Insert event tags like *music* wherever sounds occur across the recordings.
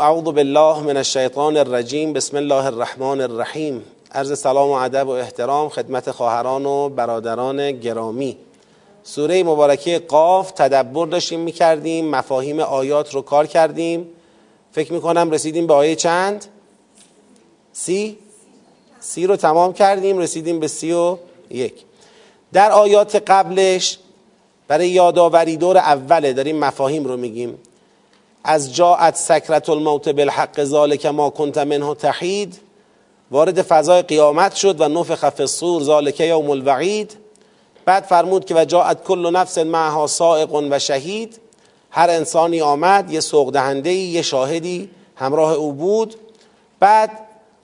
اعوذ بالله من الشیطان الرجیم. بسم الله الرحمن الرحیم. عرض سلام و ادب و احترام خدمت خواهران و برادران گرامی. سوره مبارکه قاف تدبر داشتیم می‌کردیم مفاهیم آیات رو کار کردیم. فکر می‌کنم رسیدیم به آیه چند؟ سی؟ سی رو تمام کردیم رسیدیم به سی و یک. در آیات قبلش برای یادآوری دور اوله داریم مفاهیم رو میگیم. از جاعت سکرت الموت بالحق ذالک ما کنت منه تحید وارد فضای قیامت شد و نفخ الصور ذالک یوم الوعید. بعد فرمود که و جاعت کل نفس معها سائق و شهید. هر انسانی آمد یه سوق دهنده یه شاهدی همراه او بود. بعد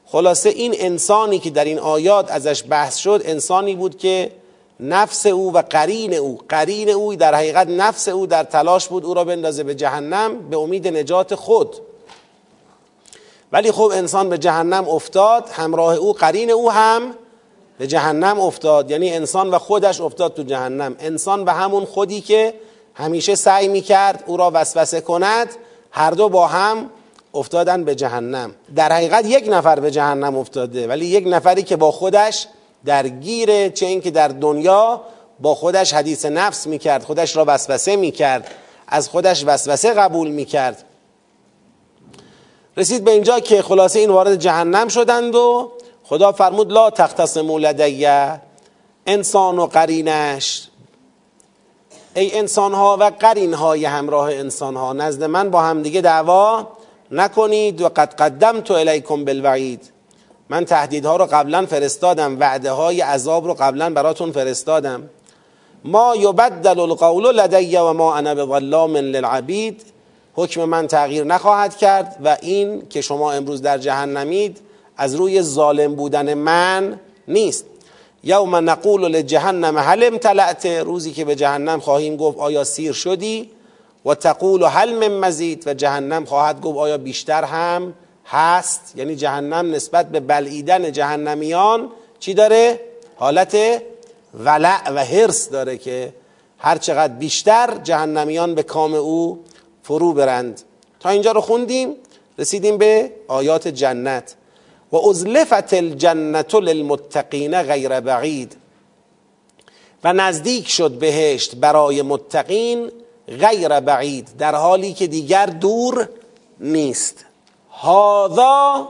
خلاصه این انسانی که در این آیات ازش بحث شد انسانی بود که نفس او و قرین او. قرین او در حقیقت نفس او در تلاش بود او را بندازه به جهنم به امید نجات خود. ولی خب انسان به جهنم افتاد همراه او قرین او هم به جهنم افتاد. یعنی انسان و خودش افتاد تو جهنم. انسان و همون خودی که همیشه سعی می‌کرد او را وسوسه کند هر دو با هم افتادن به جهنم. در حقیقت یک نفر به جهنم افتاده ولی یک نفری که با خودش درگیره چه اینکه در دنیا با خودش حدیث نفس می‌کرد خودش را وسوسه می‌کرد از خودش وسوسه قبول می‌کرد. رسید به اینجا که خلاصه این وارد جهنم شدند و خدا فرمود لا تختصموا لدیه انسان و قرینش. ای انسان ها و قرین های همراه انسان ها نزد من با همدیگه دعوا نکنید و قد قدم تو الیکم بالوعید. من تهدیدها رو قبلا فرستادم وعده های عذاب رو قبلا براتون فرستادم. ما یبدل القول لدی و ما انا بظلام للعبید. حکم من تغییر نخواهد کرد و این که شما امروز در جهنمید از روی ظالم بودن من نیست. یوم نقول لجهنم هل امتلعت روزی که به جهنم خواهیم گفت آیا سیر شدی؟ و تقول هل من مزید؟ و جهنم خواهد گفت آیا بیشتر هم؟ هست یعنی جهنم نسبت به بلعیدن جهنمیان چی داره؟ حالت ولع و حرس داره که هر چقدر بیشتر جهنمیان به کام او فرو برند. تا اینجا رو خوندیم رسیدیم به آیات جنت. و ازلفت الجنت للمتقین غیر بعید. و نزدیک شد بهشت برای متقین غیر بعید در حالی که دیگر دور نیست. هاذا؟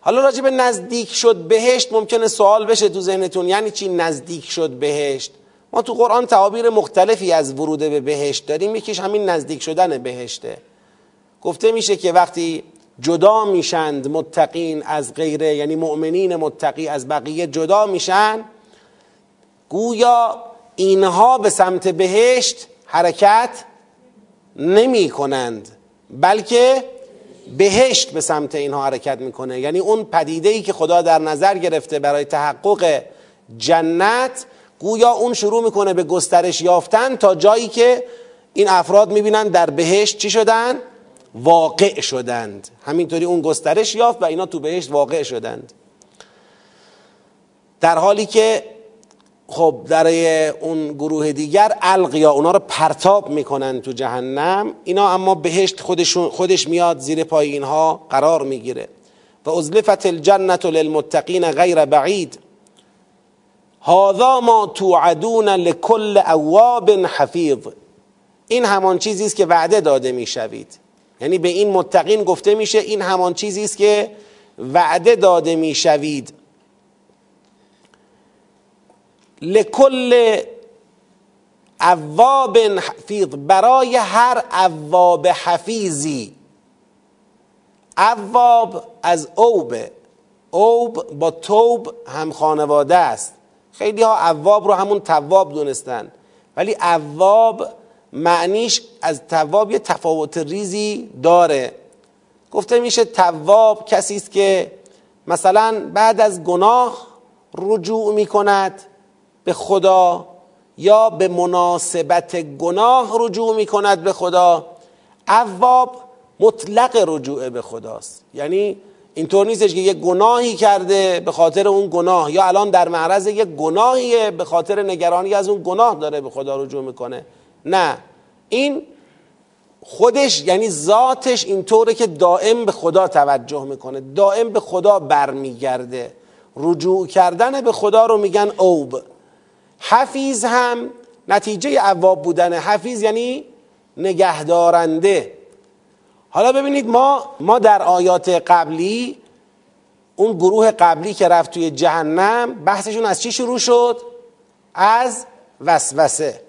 حالا راجع به نزدیک شد بهشت ممکنه سوال بشه تو ذهنتون. یعنی چی نزدیک شد بهشت؟ ما تو قرآن تعابیر مختلفی از ورود به بهشت داریم. یکیش همین نزدیک شدن بهشته. گفته میشه که وقتی جدا میشند متقین از غیره یعنی مؤمنین متقی از بقیه جدا میشن گویا اینها به سمت بهشت حرکت نمی کنند بلکه بهشت به سمت اینها حرکت می‌کنه. یعنی اون پدیده ای که خدا در نظر گرفته برای تحقق جنت گویا اون شروع می‌کنه به گسترش یافتن تا جایی که این افراد می‌بینن در بهشت چی شدن؟ واقع شدند. همینطوری اون گسترش یافت و اینا تو بهشت واقع شدند. در حالی که خب در اون گروه دیگر القیا اونا رو پرتاب می‌کنن تو جهنم اینا اما بهشت خودشون خودش میاد زیر پای اینها قرار می‌گیره. و ازلفت الجنت للمتقین غیر بعید. هذا ما توعدون لكل اواب حفیظ. این همان چیزی است که وعده داده می‌شوید. یعنی به این متقین گفته میشه این همان چیزی است که وعده داده می‌شوید. لکل اواب حفیظ برای هر اواب حفیظی. اواب از اوب اوب با توب هم خانواده است. خیلی ها اواب رو همون تواب دونستن. ولی اواب معنیش از تواب یه تفاوت ریزی داره. گفته میشه تواب کسی است که مثلا بعد از گناه رجوع می‌کند. به خدا یا به مناسبت گناه رجوع می کند به خدا اواب مطلق رجوع به خداست. یعنی اینطور نیستش که یک گناهی کرده به خاطر اون گناه یا الان در معرض یک گناهیه به خاطر نگرانی از اون گناه داره به خدا رجوع می‌کنه. نه این خودش یعنی ذاتش اینطوره که دائم به خدا توجه می‌کنه دائم به خدا برمیگرده. رجوع کردن به خدا رو میگن اوب. حفیظ هم نتیجه عواب بودن حفیظ یعنی نگهدارنده. حالا ببینید ما ما در آیات قبلی اون گروه قبلی که رفت توی جهنم بحثشون از چی شروع شد؟ از وسوسه.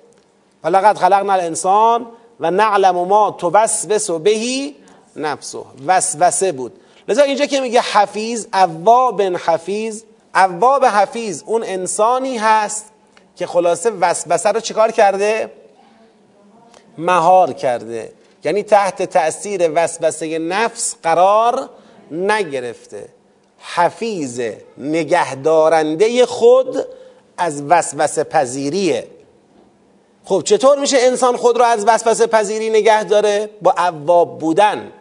ولقد خلقنا الانسان و نعلم ما توسوس بهی نفسه. وسوسه بود. لذا اینجا که میگه حفیظ اواب حفیظ اواب حفیظ اون انسانی هست که خلاصه وسوسه رو چیکار کرده؟ مهار کرده. یعنی تحت تأثیر وسوسه نفس قرار نگرفته. حفیظ نگهدارنده خود از وسوسه پذیریه. خب چطور میشه انسان خود رو از وسوسه پذیری نگه داره؟ با عواب بودن.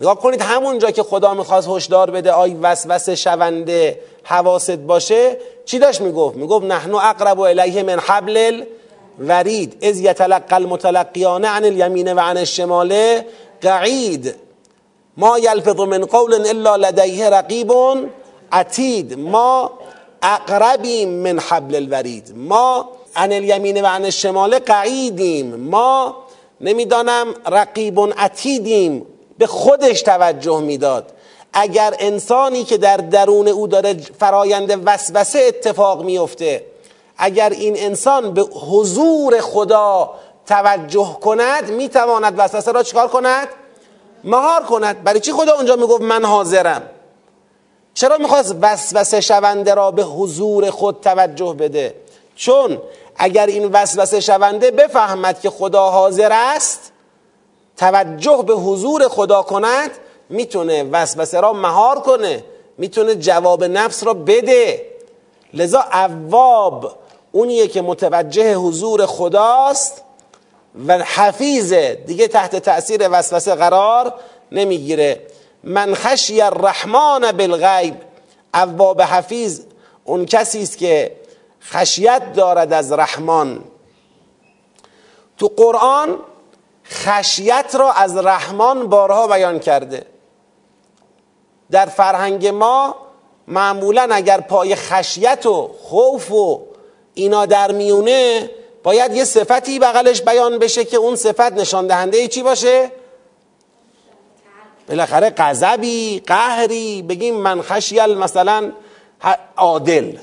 نگاه کنید همونجا که خدا می‌خواست هشدار بده آی وسوسه شونده حواست باشه چی داشت می‌گفت؟ می‌گفت نحنو اقرب الیه من حبل ورید از یتلقى المتلقیان عن الیمین و عن الشمال قعید. ما یلفظ من قول الا لدیه رقیب عتید. ما اقربیم من حبل الورید. ما عن الیمین و عن الشمال قعیدیم. ما نمی‌دانم رقیب عتیدیم. به خودش توجه می‌داد. اگر انسانی که در درون او داره فرایند وسوسه اتفاق میفته اگر این انسان به حضور خدا توجه کند می‌تواند وسوسه را چکار کند؟ مهار کند. برای چی خدا اونجا می‌گفت من حاضرم؟ چرا می‌خواست وسوسه شونده را به حضور خود توجه بده؟ چون اگر این وسوسه شونده بفهمد که خدا حاضر است توجه به حضور خدا کند می‌تونه وسوسه را مهار کنه می‌تونه جواب نفس را بده. لذا عواب اونیه که متوجه حضور خداست و حفیظه دیگه تحت تأثیر وسوسه قرار نمی‌گیره. من خشی الرحمن بالغیب عواب حفیظ اون کسی است که خشیت دارد از رحمان. تو قرآن خشیت را از رحمان بارها بیان کرده. در فرهنگ ما معمولا اگر پای خشیت و خوف و اینا در میونه باید یه صفتی بغلش بیان بشه که اون صفت نشان دهنده چی باشه؟ بالاخره غضبی قهری بگیم من خشیل مثلا عادل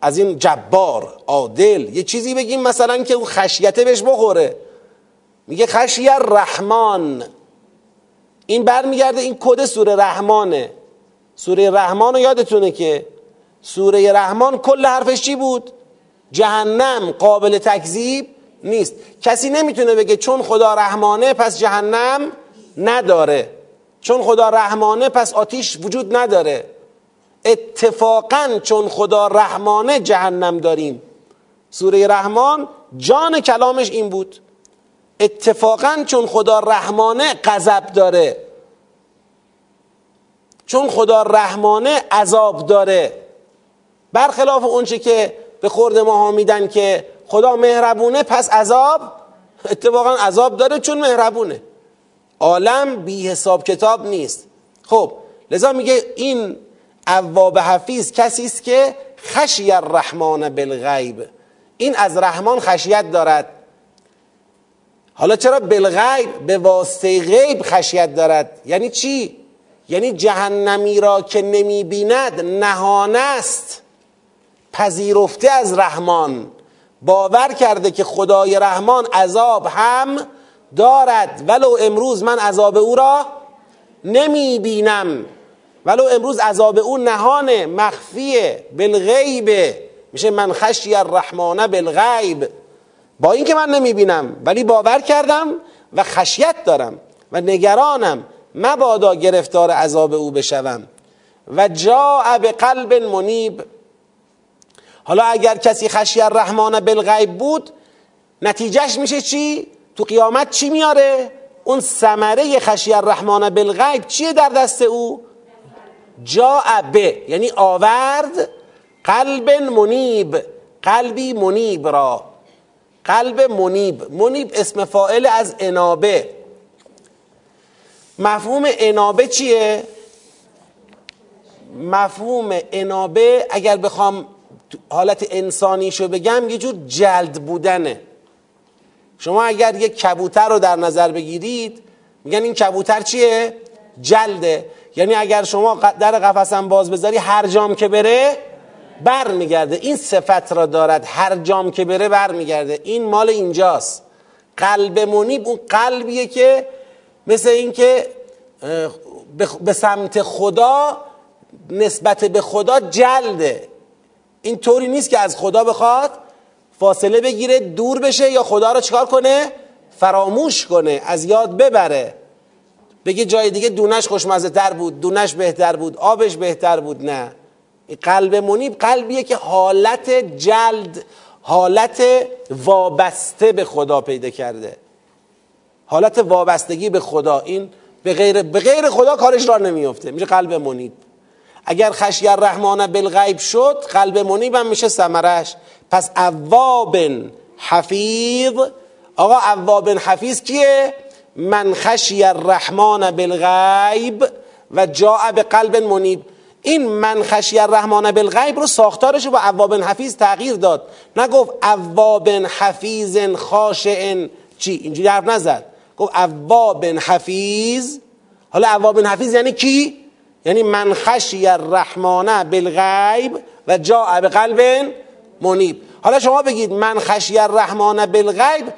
از این جبار عادل. یه چیزی بگیم مثلا که اون خشیته بهش بخوره. میگه خشی رحمان. این برمیگرده این کد سوره رحمانه. سوره رحمان رو یادتونه که سوره رحمان کل حرفش چی بود؟ جهنم قابل تکذیب نیست. کسی نمی‌تونه بگه چون خدا رحمانه پس جهنم نداره. چون خدا رحمانه پس آتیش وجود نداره. اتفاقا چون خدا رحمانه جهنم داریم. سوره رحمان جان کلامش این بود. اتفاقا چون خدا رحمانه غضب داره. چون خدا رحمانه عذاب داره. برخلاف اونچه که به خورد ماها میدن که خدا مهربونه پس عذاب؟ اتفاقا عذاب داره چون مهربونه. عالم بی حساب کتاب نیست. خب لذا میگه این عواب حفیظ کسی است که خشی الرحمن بالغیب. این از رحمان خشیت دارد. حالا چرا بالغیب به واسطه غیب خشیت دارد؟ یعنی چی؟ یعنی جهنمی را که نمی بیند نهانه است. پذیرفته از رحمان. باور کرده که خدای رحمان عذاب هم دارد. ولو امروز من عذاب او را نمی بینم ولو امروز عذاب او نهانه مخفیه بالغیب. میشه من خشی الرحمانه بالغیب. با اینکه من نمی بینم ولی باور کردم و خشیت دارم و نگرانم مبادا گرفتار عذاب او بشوم و جا به قلب منیب حالا اگر کسی خشی الرحمن بالغیب بود نتیجهش میشه چی؟ تو قیامت چی میاره؟ اون ثمره خشی الرحمن بالغیب چیه در دست او؟ جا به یعنی آورد قلب منیب قلبی منیب را قلب منیب منیب اسم فائل از انابه مفهوم انابه چیه؟ مفهوم انابه اگر بخوام حالت انسانیشو بگم یه جور جلد بودنه شما اگر یک کبوتر رو در نظر بگیرید میگن این کبوتر چیه؟ جلده یعنی اگر شما در قفسم باز بذاری هر جام که بره بر میگرده این صفت را دارد. هر جام که بره بر میگرده این مال اینجاست. قلب منیب اون قلبیه که مثل اینکه به سمت خدا نسبت به خدا جلده. این طوری نیست که از خدا بخواد فاصله بگیره دور بشه یا خدا رو چکار کنه؟ فراموش کنه از یاد ببره. بگه جای دیگه دونش خوشمزه تر بود دونش بهتر بود آبش بهتر بود. نه. قلب منیب قلبیه که حالت جلد حالت وابسته به خدا پیدا کرده. حالت وابستگی به خدا این به غیر, به غیر خدا کارش را نمیفته میشه قلب منیب اگر خشی الرحمن بالغیب شد قلب منیب هم میشه سمرش پس اواب حفیظ. آقا اواب حفیظ کیه؟ من خشی الرحمن بالغیب و جاء به قلب منیب. این من خشی بالغیب رو ساختارش رو با اواب حفیظ تغییر داد. نگفت اواب حفیظ خاشع چی؟ اینجوری حرف نزد. گفت اواب حفیظ. حالا اواب حفیظ یعنی کی؟ یعنی من خشی بالغیب و جاء به قلب منیب. حالا شما بگید من خشی بالغیب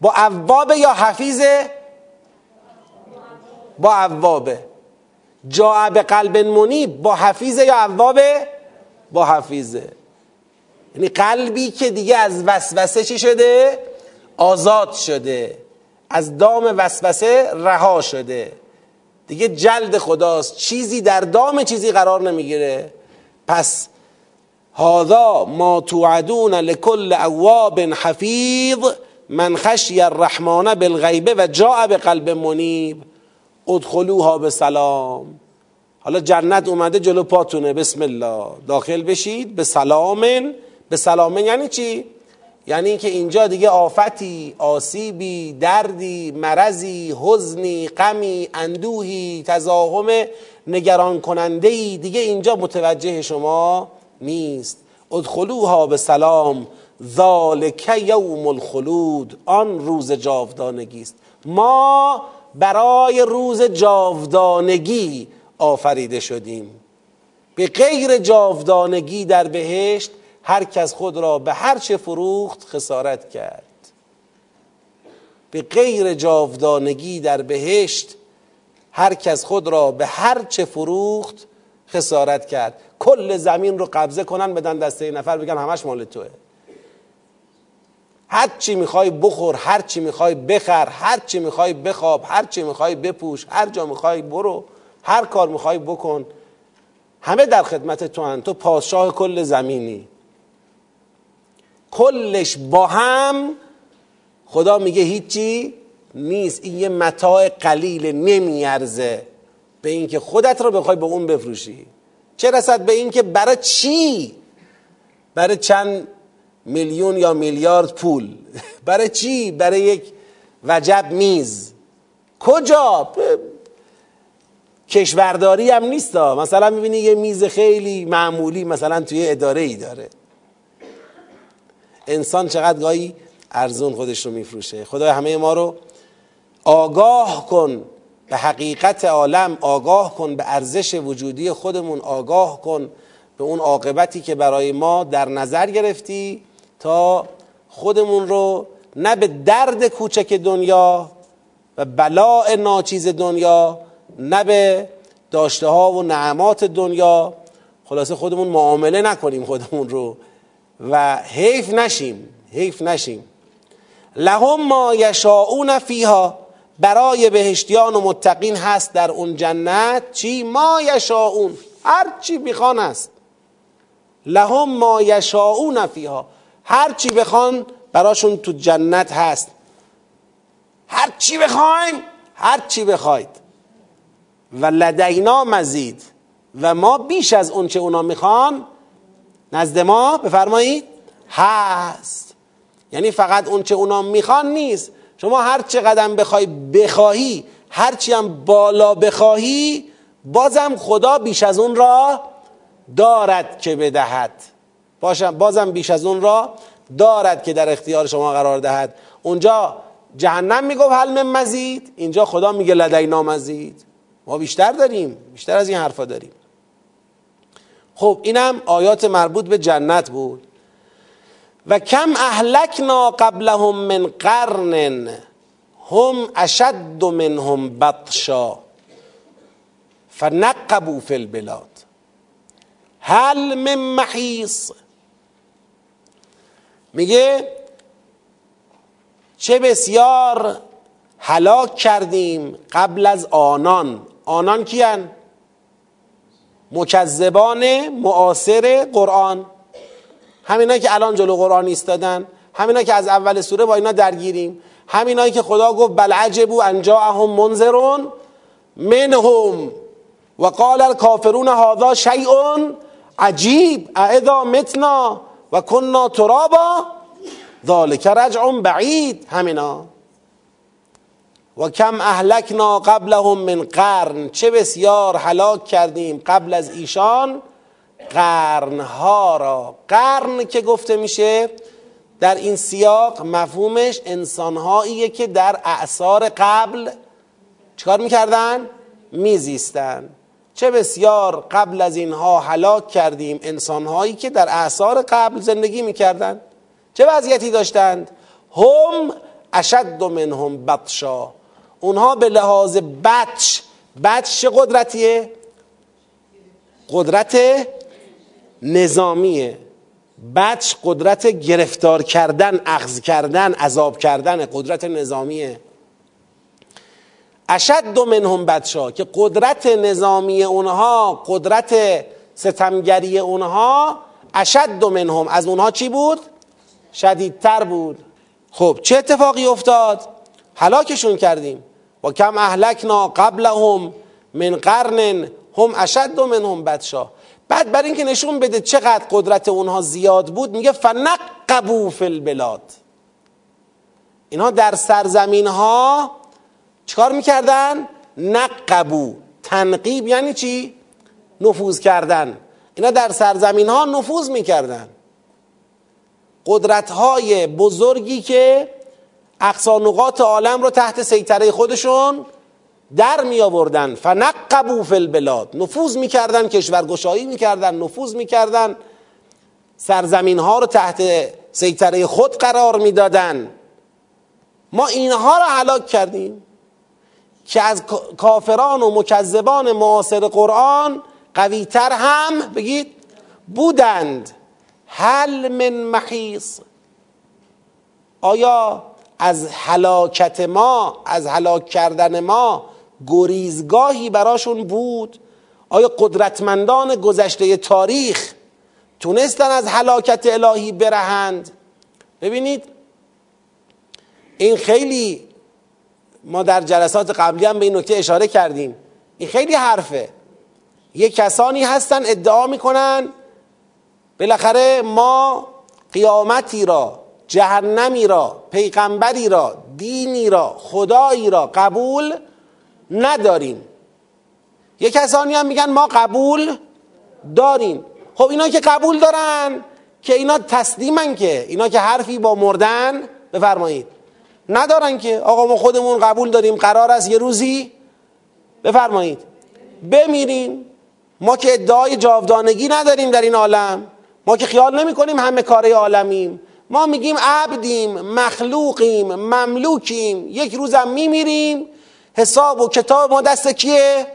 با اواب یا حفیظه با عوابه جا به قلب منیب با حفیظه یا عوابه با حفیظه. یعنی قلبی که دیگه از وسوسه چی شده؟ آزاد شده. از دام وسوسه رها شده. دیگه جلد خداست. چیزی در دام چیزی قرار نمی‌گیره. پس هذا ما توعدون لكل اواب حفیظ من خشی الرحمن بالغیبه و جاء به قلب منیب. ادخلوها به سلام حالا جنت اومده جلو پاتونه بسم الله. داخل بشید به سلامن. به سلامن یعنی چی؟ یعنی اینکه اینجا دیگه آفتی، آسیبی، دردی، مرضی، حزنی، غمی، اندوهی، تزاهم نگران کننده دیگه اینجا متوجه شما نیست. ادخلوها به سلام ذالک یوم الخلود. آن روز جاودانگی است. ما برای روز جاودانگی آفریده شدیم. به غیر جاودانگی در بهشت هر کس خود را به هر چه فروخت خسارت کرد. به غیر جاودانگی در بهشت هر کس خود را به هر چه فروخت خسارت کرد. کل زمین رو قبضه کنن بدن دسته نفر بگن همش مال توه. هر چی می‌خوای بخور هر چی می‌خوای بخر هر چی می‌خوای بخواب هر چی می‌خوای بپوش هر جا می‌خوای برو هر کار می‌خوای بکن. همه در خدمت تو هن. تو پادشاه کل زمینی. کلش با هم خدا میگه هیچی نیست. این یه متاع قلیل نمیارزه. به اینکه خودت رو بخوای به اون بفروشی. چه رسد به اینکه برای چی؟ برای چند میلیون یا میلیارد پول. *laughs* برای چی؟ برای یک وجب میز. کجا؟ کشورداری هم نیست مثلا می‌بینی یه میز خیلی معمولی مثلا توی اداره ای داره. انسان چقدر گاهی ارزون خودش رو میفروشه. خدا همه ما رو آگاه کن. به حقیقت عالم آگاه کن. به ارزش وجودی خودمون آگاه کن. به اون عاقبتی که برای ما در نظر گرفتی. تا خودمون رو نه به درد کوچک دنیا و بلاء ناچیز دنیا نه به داشته ها و نعمات دنیا. خلاصه خودمون معامله نکنیم خودمون رو و حیف نشیم حیف نشیم. لهم ما یشاؤون فیها برای بهشتیان و متقین هست در اون جنت. چی؟ ما یشاؤون هر چی می‌خوان است لهم ما یشاؤون فیها هر چی بخوان براشون تو جنت هست. هر چی بخوایم هر چی بخواید. و لدینا مزید. و ما بیش از اون چه اونا می‌خوان نزد ما بفرمایید هست. یعنی فقط اون چه اونا می‌خوان نیست. شما هر چه قدم بخوای بخواهی. هرچی هم بالا بخواهی بازم خدا بیش از اون را دارد که بدهد. باشم. بازم بیش از اون را دارد که در اختیار شما قرار دهد. اونجا جهنم می‌گفت حل مزید. اینجا خدا میگه لدینا مزید ما بیشتر داریم. بیشتر از این حرفا داریم. خب اینم آیات مربوط به جنت بود. و کم اهلکنا قبلهم من قرن هم اشد منهم بطشا. فنقبوا فی البلاد. هل من محیص؟ میگه چه بسیار هلاک کردیم قبل از آنان. آنان کیان مکذبان معاصر قرآن. همینا که الان جلو قرآن ایستادن همینا که از اول سوره با اینا درگیریم همینایی که خدا گفت بل عجبو ان جاءهم منذرون منهم. و قال الکافرون هذا شیء عجیب. اذا متنا و کنا ترابا ذالک رجع بعید. همینا. و کم اهلکنا قبلهم من قرن. چه بسیار هلاک کردیم قبل از ایشان. قرنها را. قرن که گفته میشه در این سیاق مفهومش انسانهاییه که در اعثار قبل چکار می‌کردن؟ میزیستن. چه بسیار قبل از اینها هلاک کردیم انسانهایی که در اعثار قبل زندگی می‌کردن چه وضعیتی داشتند؟ هم اشد منهم بطشا اونها به لحاظ بچ بچ قدرتیه؟ قدرت نظامیه بچ قدرت گرفتار کردن اخذ کردن عذاب کردن قدرت نظامیه اشد منهم بچا که قدرت نظامی اونها قدرت ستمگری اونها اشد منهم. از اونها چی بود؟ شدیدتر بود. خب چه اتفاقی افتاد؟ هلاکشون کردیم. و کم اهلکنا قبلهم من قرن هم اشد منهم بدشا. بعد برای اینکه نشون بده چقدر قدرت اونها زیاد بود میگه فنقبو فی البلاد. اینها در سرزمین ها چکار می‌کردن؟ نقبو. تنقیب یعنی چی؟ نفوذ کردن. اینا در سرزمین ها نفوذ می‌کردن. قدرت های بزرگی که اقصانقات عالم رو تحت سیطره خودشون در می آوردن فنقبو فی البلاد. نفوذ می‌کردن کشورگشایی می‌کردن نفوذ می‌کردن. سرزمین ها رو تحت سیطره خود قرار می‌دادن. ما اینها رو هلاک کردیم. که از کافران و مکذبان معاصر قرآن قویتر هم بگید بودند. هل من محیص آیا از هلاکت ما از هلاک کردن ما گریزگاهی براشون بود؟ آیا قدرتمندان گذشته تاریخ تونستن از هلاکت الهی برهند؟ ببینید این خیلی ما در جلسات قبلی هم به این نکته اشاره کردیم. این خیلی حرفه. یه کسانی هستن ادعا می‌کنن بالاخره ما قیامتی را جهنمی را پیغمبری را دینی را خدایی را قبول نداریم. یه کسانی هم میگن ما قبول داریم. خب اینا که قبول دارن که اینا تسلیمن که اینا که حرفی با مردن بفرمایید. ندارن که آقا ما خودمون قبول داریم قرار است یه روزی بفرمایید. بمیریم ما که ادعای جاودانگی نداریم در این عالم. ما که خیال نمی کنیم همه کاره عالمیم. ما میگیم عبدیم مخلوقیم مملوکیم. یک روزم میمیریم. حساب و کتاب ما دست کیه؟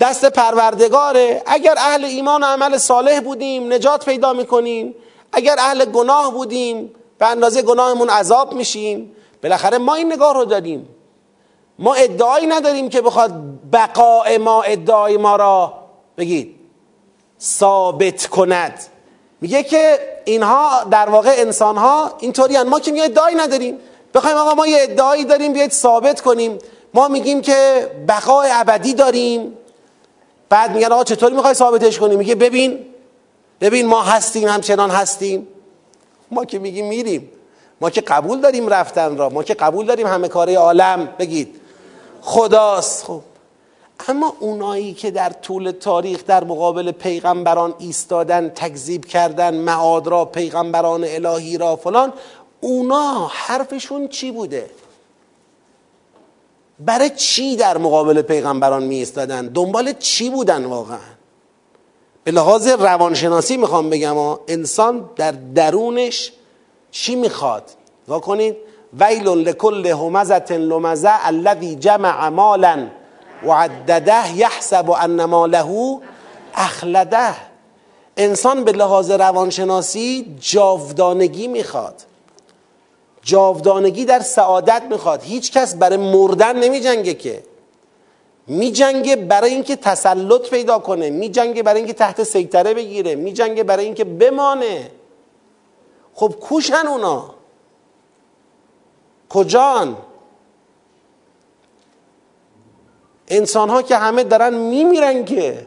دست پروردگاره. اگر اهل ایمان و عمل صالح بودیم نجات پیدا می‌کنیم. اگر اهل گناه بودیم به اندازه گناهمون عذاب میشیم. بالاخره ما این نگاه رو داریم ما ادعایی نداریم که بخواد بقاء ما ادعای ما را بگید. ثابت کند. میگه که اینها در واقع انسان ها اینطوری ما که میگه ادعایی نداریم. بخوایم آقا ما یه ادعایی داریم بیاید ثابت کنیم. ما میگیم که بقای ابدی داریم. بعد میگن آقا چطوری می‌خوای ثابتش کنیم میگه ببین ببین ما هستیم همچنان هستیم. ما که میگیم میریم. ما که قبول داریم رفتن را ما که قبول داریم همه کاره عالم. بگید. خداست. خب. اما اونایی که در طول تاریخ در مقابل پیغمبران ایستادن تکذیب کردن معاد را پیغمبران الهی را فلان اونا حرفشون چی بوده؟ برای چی در مقابل پیغمبران می ایستادن دنبال چی بودن واقعا؟ به لحاظ روانشناسی می‌خوام بگم انسان در درونش چی می‌خواد؟ نگاه کنید. ویل لکل همزت لمزه الذی جمع مالا وعدده یحسب ان ماله اخلده. انسان به لحاظ روانشناسی جاودانگی می‌خواد. جاودانگی در سعادت می‌خواد. هیچ کس برای مردن نمی جنگه که. می جنگه برای اینکه تسلط پیدا کنه. می جنگه برای اینکه تحت سیطره بگیره. می جنگه برای اینکه بمانه. خب کوشن اونا؟ کجان؟ انسان ها که همه دارن میمیرن که.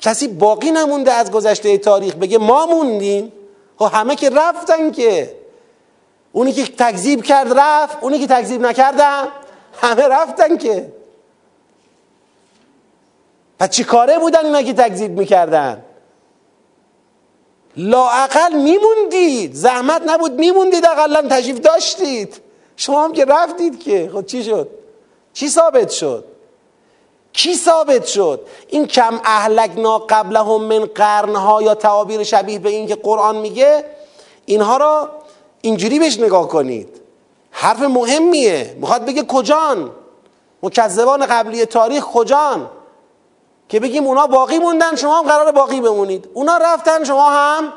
کسی باقی نمونده از گذشته تاریخ بگه ما موندیم. خب همه که رفتن که. اونی که تکذیب کرد رفت اونی که تکذیب نکردن همه رفتن که. پس چی کاره بودن اینا که تکذیب می‌کردن؟ لاعقل میموندید. زحمت نبود میموندید اقلا تشریف داشتید. شما هم که رفتید که. خب چی شد؟ چی ثابت شد؟ کی ثابت شد؟ این کم اهلکنا قبلهم من قرنها یا تعابیر شبیه به این که قرآن میگه؟ اینها را اینجوری بهش نگاه کنید. حرف مهمیه. می‌خواد بگه کجان؟ مکذبان قبلی تاریخ کجان؟ که بگیم اونا باقی موندن شما هم قرار باقی بمونید. اونا رفتن شما هم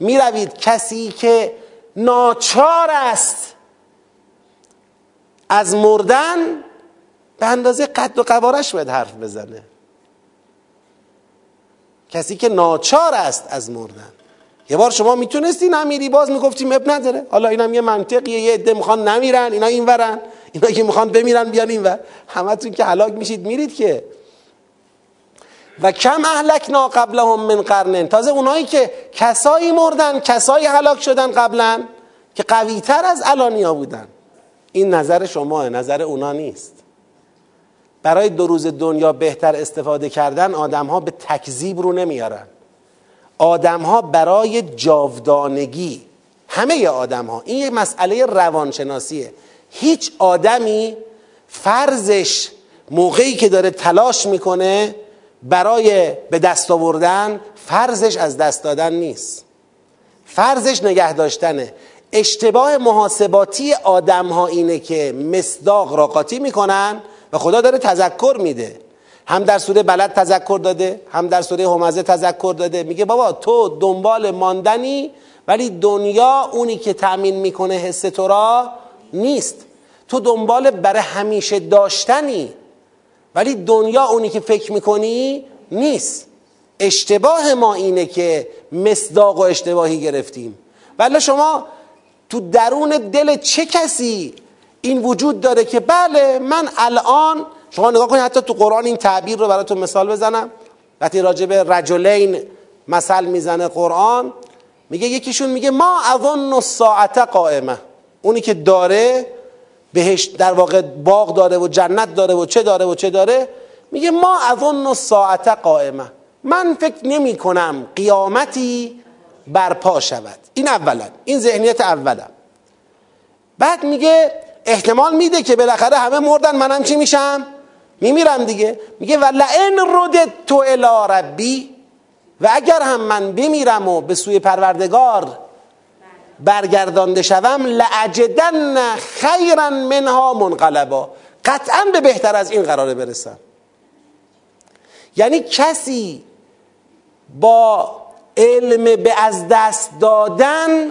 می‌روید. کسی که ناچار است از مردن به اندازه قد و قوارش باید حرف بزنه. کسی که ناچار است از مردن. یه بار شما می‌تونستی نمیری باز می‌گفتیم اب نداره. حالا اینم یه منطقیه یه عده می‌خوان نمیرن اینا این ورن اینا که می‌خوان بمیرن بیان این ور همتون که هلاک میشید میرید که و کم اهلکنا قبلهم من قرنن تازه اونایی که کسایی مردن کسایی هلاک شدن قبلا که قویتر از الانیا بودن. این نظر شماه نظر اونا نیست. برای دو روز دنیا بهتر استفاده کردن آدم ها به تکذیب رو نمیارن. آدم ها برای جاودانگی همه آدم ها این یک مسئله روانشناسیه. هیچ آدمی فرضش موقعی که داره تلاش می‌کنه برای به دست آوردن فرضش از دست دادن نیست. فرضش نگه داشتنه. اشتباه محاسباتی آدم ها اینه که مصداق را قاطی می‌کنن و خدا داره تذکر میده. هم در سوره بلد تذکر داده هم در سوره همزه تذکر داده. میگه بابا تو دنبال ماندنی ولی دنیا اونی که تأمین می‌کنه حس تو را نیست. تو دنبال برای همیشه داشتنی. ولی دنیا اونی که فکر می‌کنی نیست. اشتباه ما اینه که مصداق و اشتباهی گرفتیم. ولی شما تو درون دل چه کسی این وجود داره که بله من الان شما نگاه کنید حتی تو قرآن این تعبیر رو براتون مثال بزنم. وقتی راجع به رجلین مثل می‌زنه قرآن میگه یکیشون میگه ما اظن الساعت قائمه اونی که داره بهش در واقع باغ داره و جنت داره و چه داره و چه داره؟ میگه ما اظن الساعت قائمه من فکر نمی کنم قیامتی برپا شود. این اولا. این ذهنیت اولم بعد میگه احتمال میده که بالاخره همه مردن منم چی میشم؟ میمیرم دیگه. میگه ولئن ردت تو الی ربی. و اگر هم من بمیرم و به سوی پروردگار برگردانده شوم لعجدن خیرا منها منقلبا. قطعا به بهتر از این قراره برسم. یعنی کسی با علم به از دست دادن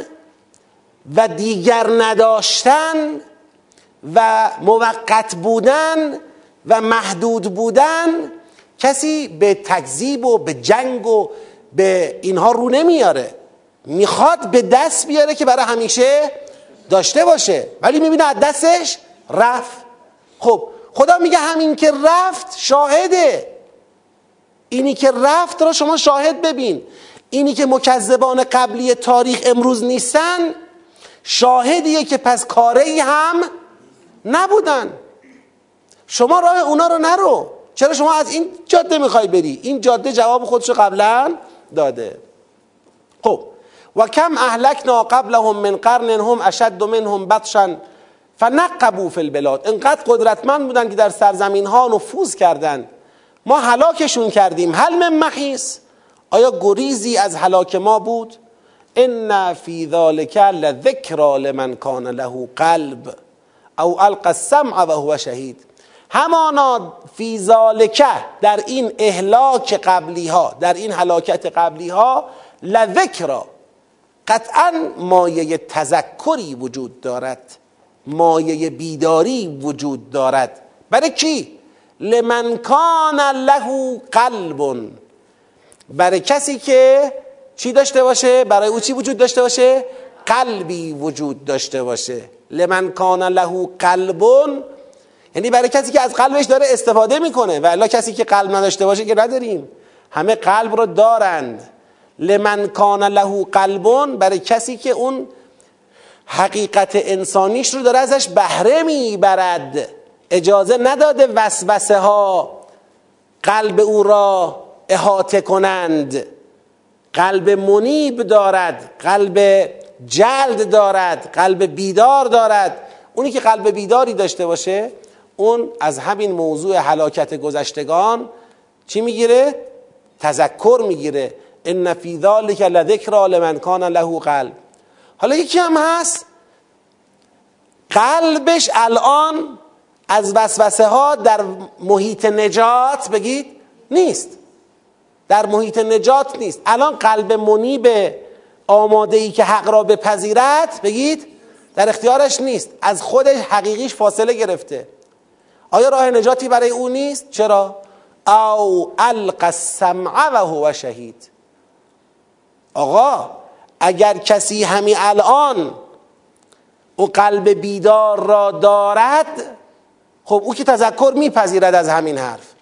و دیگر نداشتن و موقت بودن و محدود بودن کسی به تکذیب و به جنگ و به اینها رو نمیاره. می‌خواد به دست بیاره که برای همیشه داشته باشه. ولی می‌بینه از دستش رفت. خب خدا میگه همین که رفت شاهده. اینی که رفت را شما شاهد ببین. اینی که مکذبان قبلی تاریخ امروز نیستن شاهدیه که پس کاره هم نبودن. شما راه اونا رو نرو. چرا شما از این جاده می‌خوای بری؟ این جاده جواب خودشو قبلا داده. خب و کم اهلکنا قبلهم من قرن هم اشد منهم بطشا فنقبوا فی البلاد. انقدر قدرتمند بودن که در سرزمین ها نفوذ کردند ما هلاکشون کردیم. هل من محیص؟ آیا گریزی از هلاک ما بود؟ ان فی ذلک لذکرا لمن کان له قلب او القى السمع و هو شهید. همانا فی ذالک در این اهلاک قبلی ها در این هلاکت قبلی ها لذکرا قطعا مایه تذکری وجود دارد. مایه بیداری وجود دارد. برای کی؟ لمن کان له قلب. برای کسی که چی داشته باشه؟ برای او چی وجود داشته باشه؟ قلبی وجود داشته باشه. لمن کان له قلبون یعنی برای کسی که از قلبش داره استفاده می‌کنه. و الا کسی که قلب نداشته باشه که نداریم. همه قلب رو دارند. لمن کان له قلبون برای کسی که اون حقیقت انسانیش رو داره ازش بهره می‌برد. اجازه نداده وسوسه ها قلب او را احاطه کنند. قلب منیب دارد قلب جلد دارد قلب بیدار دارد. اونی که قلب بیداری داشته باشه اون از همین موضوع حلاکت گذشتگان چی می‌گیره؟ تذکر می‌گیره. ان فی ذلک لذکر لمن کان له قلب حالا یکی هم هست قلبش الان از وسوسه ها در محیط نجات بگید نیست در محیط نجات نیست الان قلب منیب آماده ای که حق را بپذیرد بگید در اختیارش نیست از خودش حقیقیش فاصله گرفته آیا راه نجاتی برای او نیست چرا او الق السمع و شهید آقا اگر کسی همین الان او قلب بیدار را دارد خب او که تذکر میپذیرد از همین حرف.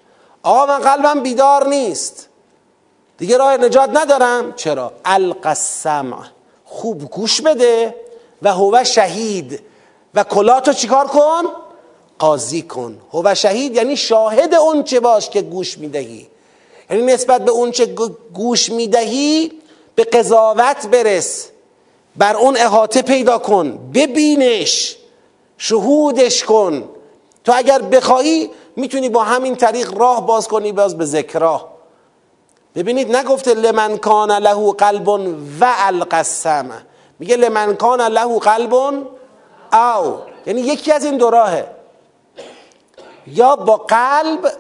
آقا من قلبم بیدار نیست. دیگه راه نجات ندارم. چرا؟ القسم خوب گوش بده و هو شهید. و کلاتو چیکار کن؟ قاضی کن. هو شهید یعنی شاهد اون چه باش که گوش می‌دهی. یعنی نسبت به اون چه گوش می‌دهی به قضاوت برس. بر اون احاطه پیدا کن. ببینش. شهودش کن. تو اگر بخوایی می‌تونی با همین طریق راه باز کنی باز به ذکراه ببینید نگفته لمن کان له قلب و القسم میگه لمن کان له قلب او. یعنی یکی از این دو راهه. یا با قلب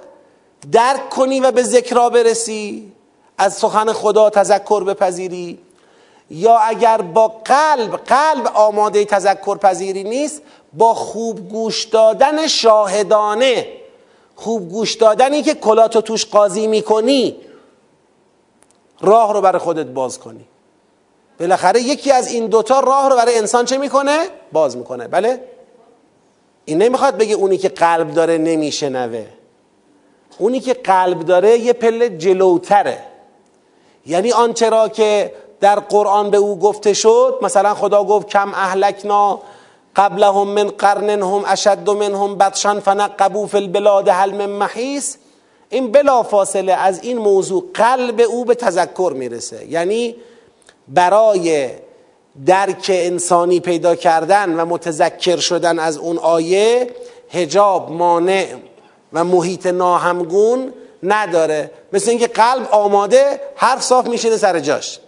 درک کنی و به ذکرا برسی از سخن خدا تذکر بپذیری؟ یا اگر با قلب قلب آماده تذکر پذیری نیست با خوب گوش دادن شاهدانه خوب گوش دادنی که کلاتو توش قاضی می‌کنی راه رو برای خودت باز کنی. بالاخره یکی از این دوتا راه رو برای انسان چه می‌کنه؟ باز می‌کنه. بله؟ این نمی‌خواد بگه اونی که قلب داره نمیشنوه. اونی که قلب داره یه پله جلوتره. یعنی آنچه را که در قرآن به او گفته شد مثلا خدا گفت کم اهلکنا قبلهم من قرن هم اشد منهم بطشا فنقبوا فی البلاد هل من محیص. این بلا فاصله از این موضوع قلب او به تذکر می‌رسه. یعنی برای درک انسانی پیدا کردن و متذکر شدن از اون آیه هجاب مانع و محیط ناهمگون نداره. مثل اینکه قلب آماده حرف صاف میشینه سر جاش.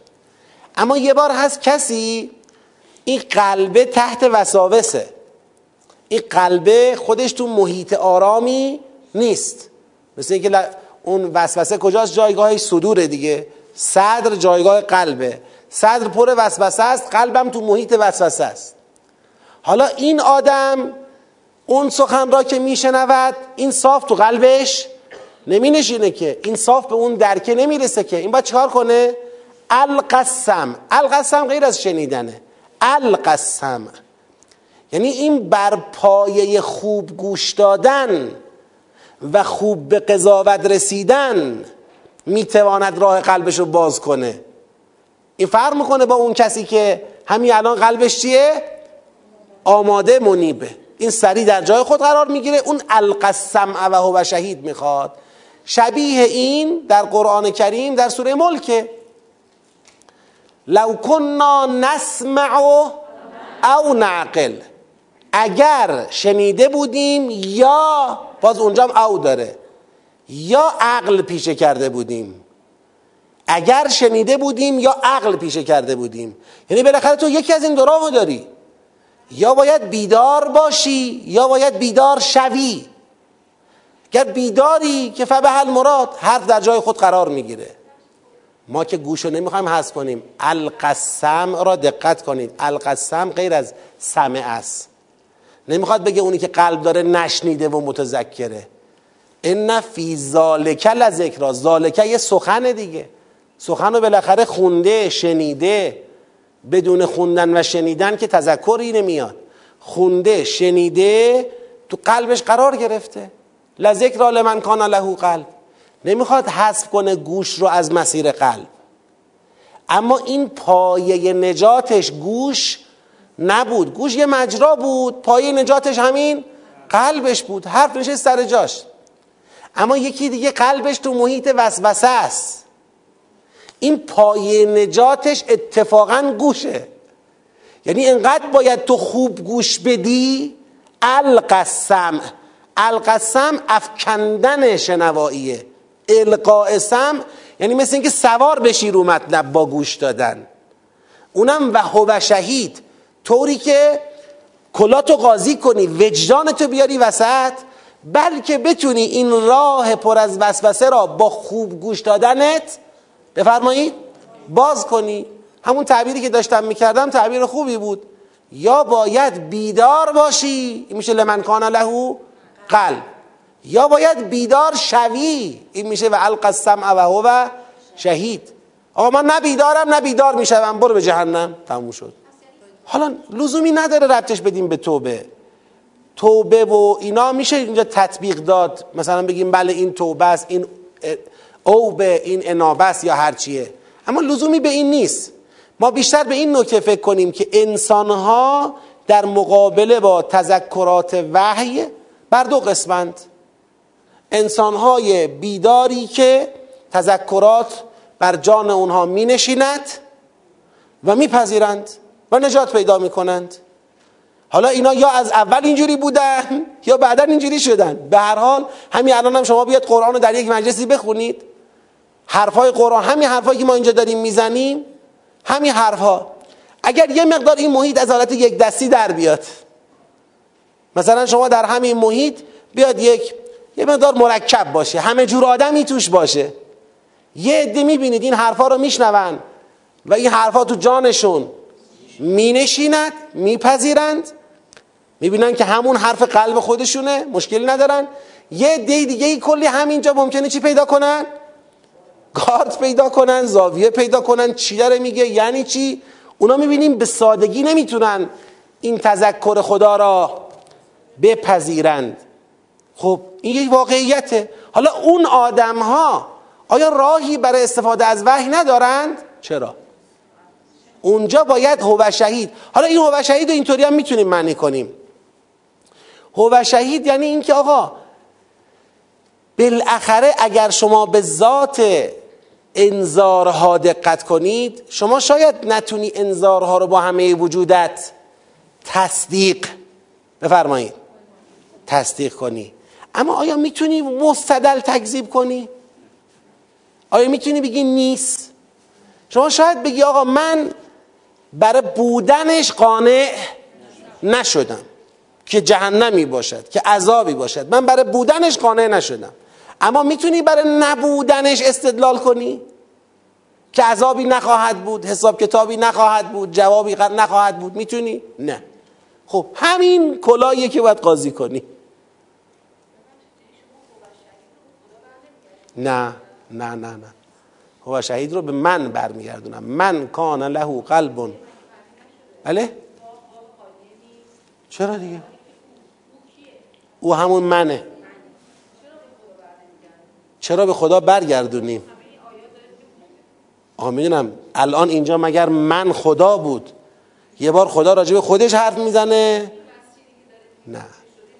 اما یه بار هست کسی این قلبه تحت وساوسه این قلبه خودش تو محیط آرامی نیست. مثل اینکه اون وسوسه کجاست؟ جایگاهش صدوره دیگه. صدر جایگاه قلبه. صدر پر وسوسه است قلبم تو محیط وسوسه است. حالا این آدم اون سخن را که میشنود این صاف تو قلبش نمی نشینه که این صاف به اون درکه نمی‌رسه که. این باید چکار کنه؟ القسم. القسم غیر از شنیدنه. القسم. یعنی این بر پایه خوب گوش دادن و خوب به قضاوت رسیدن می‌تواند راه قلبش رو باز کنه. این فرق می‌کنه با اون کسی که همین الان قلبش چیه؟ آماده منیبه. این سری در جای خود قرار می‌گیره. اون القسم و شهید می‌خواد. شبیه این در قرآن کریم در سوره ملکه لو کنا نسمع او نعقل. اگر شنیده بودیم یا باز اونجا او داره. یا عقل پیشه کرده بودیم. اگر شنیده بودیم یا عقل پیشه کرده بودیم. یعنی بالاخره تو یکی از این دو راهو داری. یا باید بیدار باشی یا باید بیدار شوی. گر بیداری که فبه المراد حرف در جای خود قرار می‌گیره. ما که گوش رو نمی‌خوایم حذف کنیم. القسم را دقت کنید. القسم غیر از سمع است. نمی‌خواد بگه اونی که قلب داره نشنیده و متذکره. ان فی ذالک لذکرا ذالک یه سخن دیگه. سخن رو بالاخره خونده شنیده. بدون خوندن و شنیدن که تذکری نمیاد. خونده شنیده تو قلبش قرار گرفته. لذکر لمن کان له قلب. نمی‌خواد حذف کنه گوش رو از مسیر قلب. اما این پایه نجاتش گوش نبود. گوش یه مجرا بود پایه نجاتش همین قلبش بود. حرف نشه سر جاش. اما یکی دیگه قلبش تو محیط وسوسه است. این پایه نجاتش اتفاقا گوشه. یعنی انقدر باید تو خوب گوش بدی القسم. القسم افکندن شنواییه. القاء سم یعنی مثل اینکه سوار بشی رو مطلب با گوش دادن. اونم و هو شهید. طوری که کلاتو قاضی کنی وجدانتو بیاری وسط بلکه بتونی این راه پر از وسوسه را با خوب گوش دادنت بفرمایید باز کنی. همون تعبیری که داشتم می‌کردم تعبیر خوبی بود. یا باید بیدار باشی این میشه لمن کان له قلب. یا باید بیدار شوی. این میشه و القسم و هو شهید. آقا من نه بیدارم نه بیدار میشم برو به جهنم. تموم شد. حالا لزومی نداره ربطش بدیم به توبه. توبه و اینا میشه اینجا تطبیق داد. مثلا بگیم بله این توبه است این اوبه این انابه یا هرچیه اما لزومی به این نیست. ما بیشتر به این نکته فکر کنیم که انسانها در مقابله با تذکرات وحی بر دو قسمند انسانهای بیداری که تذکرات بر جان اونها می نشیند و میپذیرند و نجات پیدا می کنند حالا اینا یا از اول اینجوری بودن یا بعدا اینجوری شدن. به هر حال همین الان هم شما بیاد قرآن رو در یک مجلسی بخونید. حرفای قرآن همین حرفایی که ما اینجا داریم می‌زنیم همین حرفها. اگر یه مقدار این محیط از حالت یک دستی در بیاد. مثلا شما در همین محیط بیاد یک یه مقدار مرکب باشه. همه جور آدمی توش باشه. یه عده می‌بینید این حرفا رو میشنون و این حرفا تو جانشون مینشیند میپذیرند. می‌بینن که همون حرف قلب خودشونه مشکلی ندارن. یه عده دیگه ای کلی همینجا ممکنه چی پیدا کنن؟ کارت پیدا کنن زاویه پیدا کنن چی داره میگه یعنی چی؟ اونا می‌بینیم به سادگی نمی‌تونن این تذکر خدا را بپذیرند. خب این یک واقعیته. حالا اون آدم ها آیا راهی برای استفاده از وحی ندارند؟ چرا؟ اونجا باید هو شهید. حالا این هو شهید رو اینطوری هم می‌تونیم معنی کنیم. هو شهید یعنی اینکه آقا بالاخره اگر شما به ذات انذارها دقت کنید شما شاید نتونی انذارها رو با همه وجودت تصدیق. بفرمایید. تصدیق کنی. اما آیا می‌تونی مستدل تکذیب کنی؟ آیا می‌تونی بگی نیست؟ شما شاید بگی آقا من برای بودنش قانع نشدم که جهنمی باشد که عذابی باشد. من برای بودنش قانع نشدم. اما می‌تونی برای نبودنش استدلال کنی؟ که عذابی نخواهد بود حساب کتابی نخواهد بود جوابی نخواهد بود. می‌تونی؟ نه. خب همین کلاهیه که باید قاضی کنی. نه نه نه نه. هو شهید رو به من برمیگردونم. من کان له قلب بله؟ چرا دیگه؟ او همون منه. چرا به خدا برگردونیم؟ آه می‌دونم. الان اینجا مگر من خدا بود؟ یه بار خدا راجع به خودش حرف می‌زنه. نه.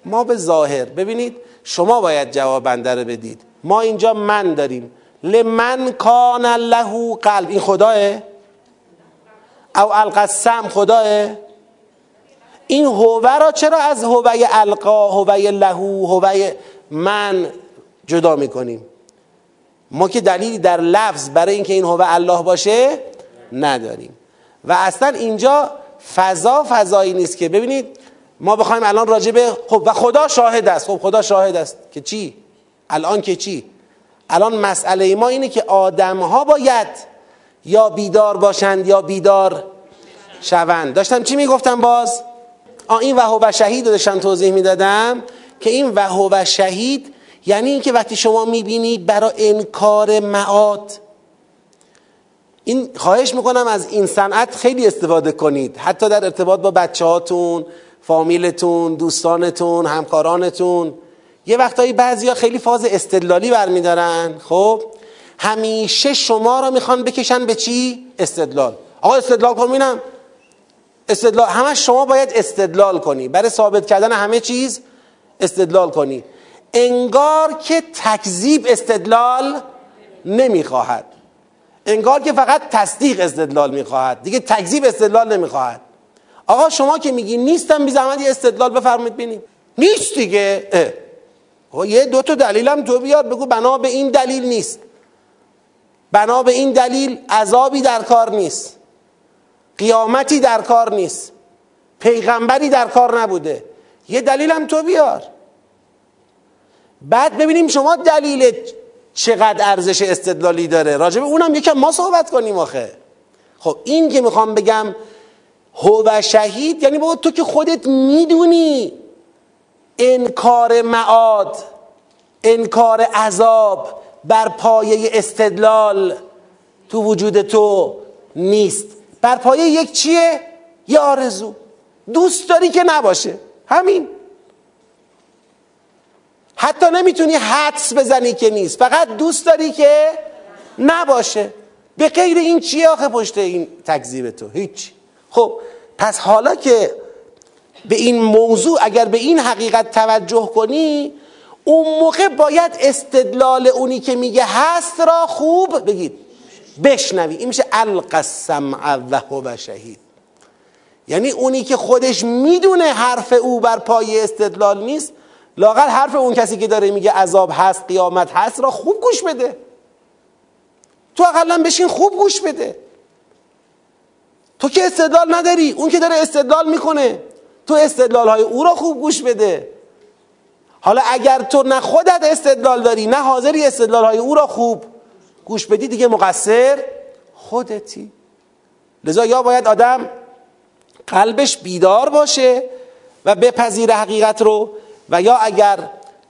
ما به ظاهر. ببینید شما باید جواب بنده رو بدید. ما اینجا من داریم. لمن کان له قلب. این خداه؟ او القسم خداه؟ این هوه را چرا از هوه القا هوه لهو هوه من جدا می‌کنیم؟ ما که دلیلی در لفظ برای اینکه این هوه الله باشه نداریم. و اصلا اینجا فضا فضایی نیست که ببینید ما بخوایم الان راجع به خب و خدا شاهد است. خب خدا شاهد است که چی؟ الان که چی؟ الان مسئله ما اینه که آدم ها باید یا بیدار باشند یا بیدار شوند. داشتم چی می‌گفتم باز؟ آ این وهو و شهید رو داشتم توضیح می‌دادم که این وهو و شهید یعنی اینکه وقتی شما می‌بینید برای انکار معاد این خواهش می‌کنم از این صنعت خیلی استفاده کنید. حتی در ارتباط با بچه هاتون فامیلتون دوستانتون همکارانتون. یه وقتایی بعضی ها خیلی فاز استدلالی برمیدارن. خب همیشه شما رو می‌خوان بکشن به چی؟ استدلال. آقا استدلال کن بینم استدلال همه شما باید استدلال کنی. برای ثابت کردن همه چیز استدلال کنی. انگار که تکذیب استدلال نمی‌خواهد. انگار که فقط تصدیق استدلال می‌خواهد. دیگه تکذیب استدلال نمی‌خواهد. آقا شما که میگی نیستم بی زحمت استدلال بفرمایید ببینیم. نیست دیگه. یه دو تا دلیلم تو بیار بگو بنا به این دلیل نیست. بنا به این دلیل عذابی در کار نیست. قیامتی در کار نیست. پیغمبری در کار نبوده. یه دلیلم تو بیار. بعد ببینیم شما دلیل چقدر ارزش استدلالی داره. راجب اونم یکم ما صحبت کنیم آخه. خب این که می‌خوام بگم هو و شهید یعنی بابا تو که خودت می‌دونی. انکار معاد انکار عذاب بر پایه استدلال تو وجود تو نیست. بر پایه یک چیه؟ یه آرزو. دوست داری که نباشه. همین. حتی نمی‌تونی حدس بزنی که نیست. فقط دوست داری که نباشه. به غیر این چیه آخه پشت این تکذیب تو؟ هیچ خب پس حالا که به این موضوع اگر به این حقیقت توجه کنی اون موقع باید استدلال اونی که میگه هست را خوب بگید. بشنوی. این میشه القسم و شهید. یعنی اونی که خودش می‌دونه حرف او بر پای استدلال نیست لاقل حرف اون کسی که داره میگه عذاب هست قیامت هست را خوب گوش بده. تو اقلا بشین خوب گوش بده. تو که استدلال نداری اون که داره استدلال می‌کنه. تو استدلال های او را خوب گوش بده. حالا اگر تو نه خودت استدلال داری نه حاضری استدلال های او را خوب گوش بدی دیگه مقصر خودتی. لذا یا باید آدم قلبش بیدار باشه و بپذیر حقیقت رو و یا اگر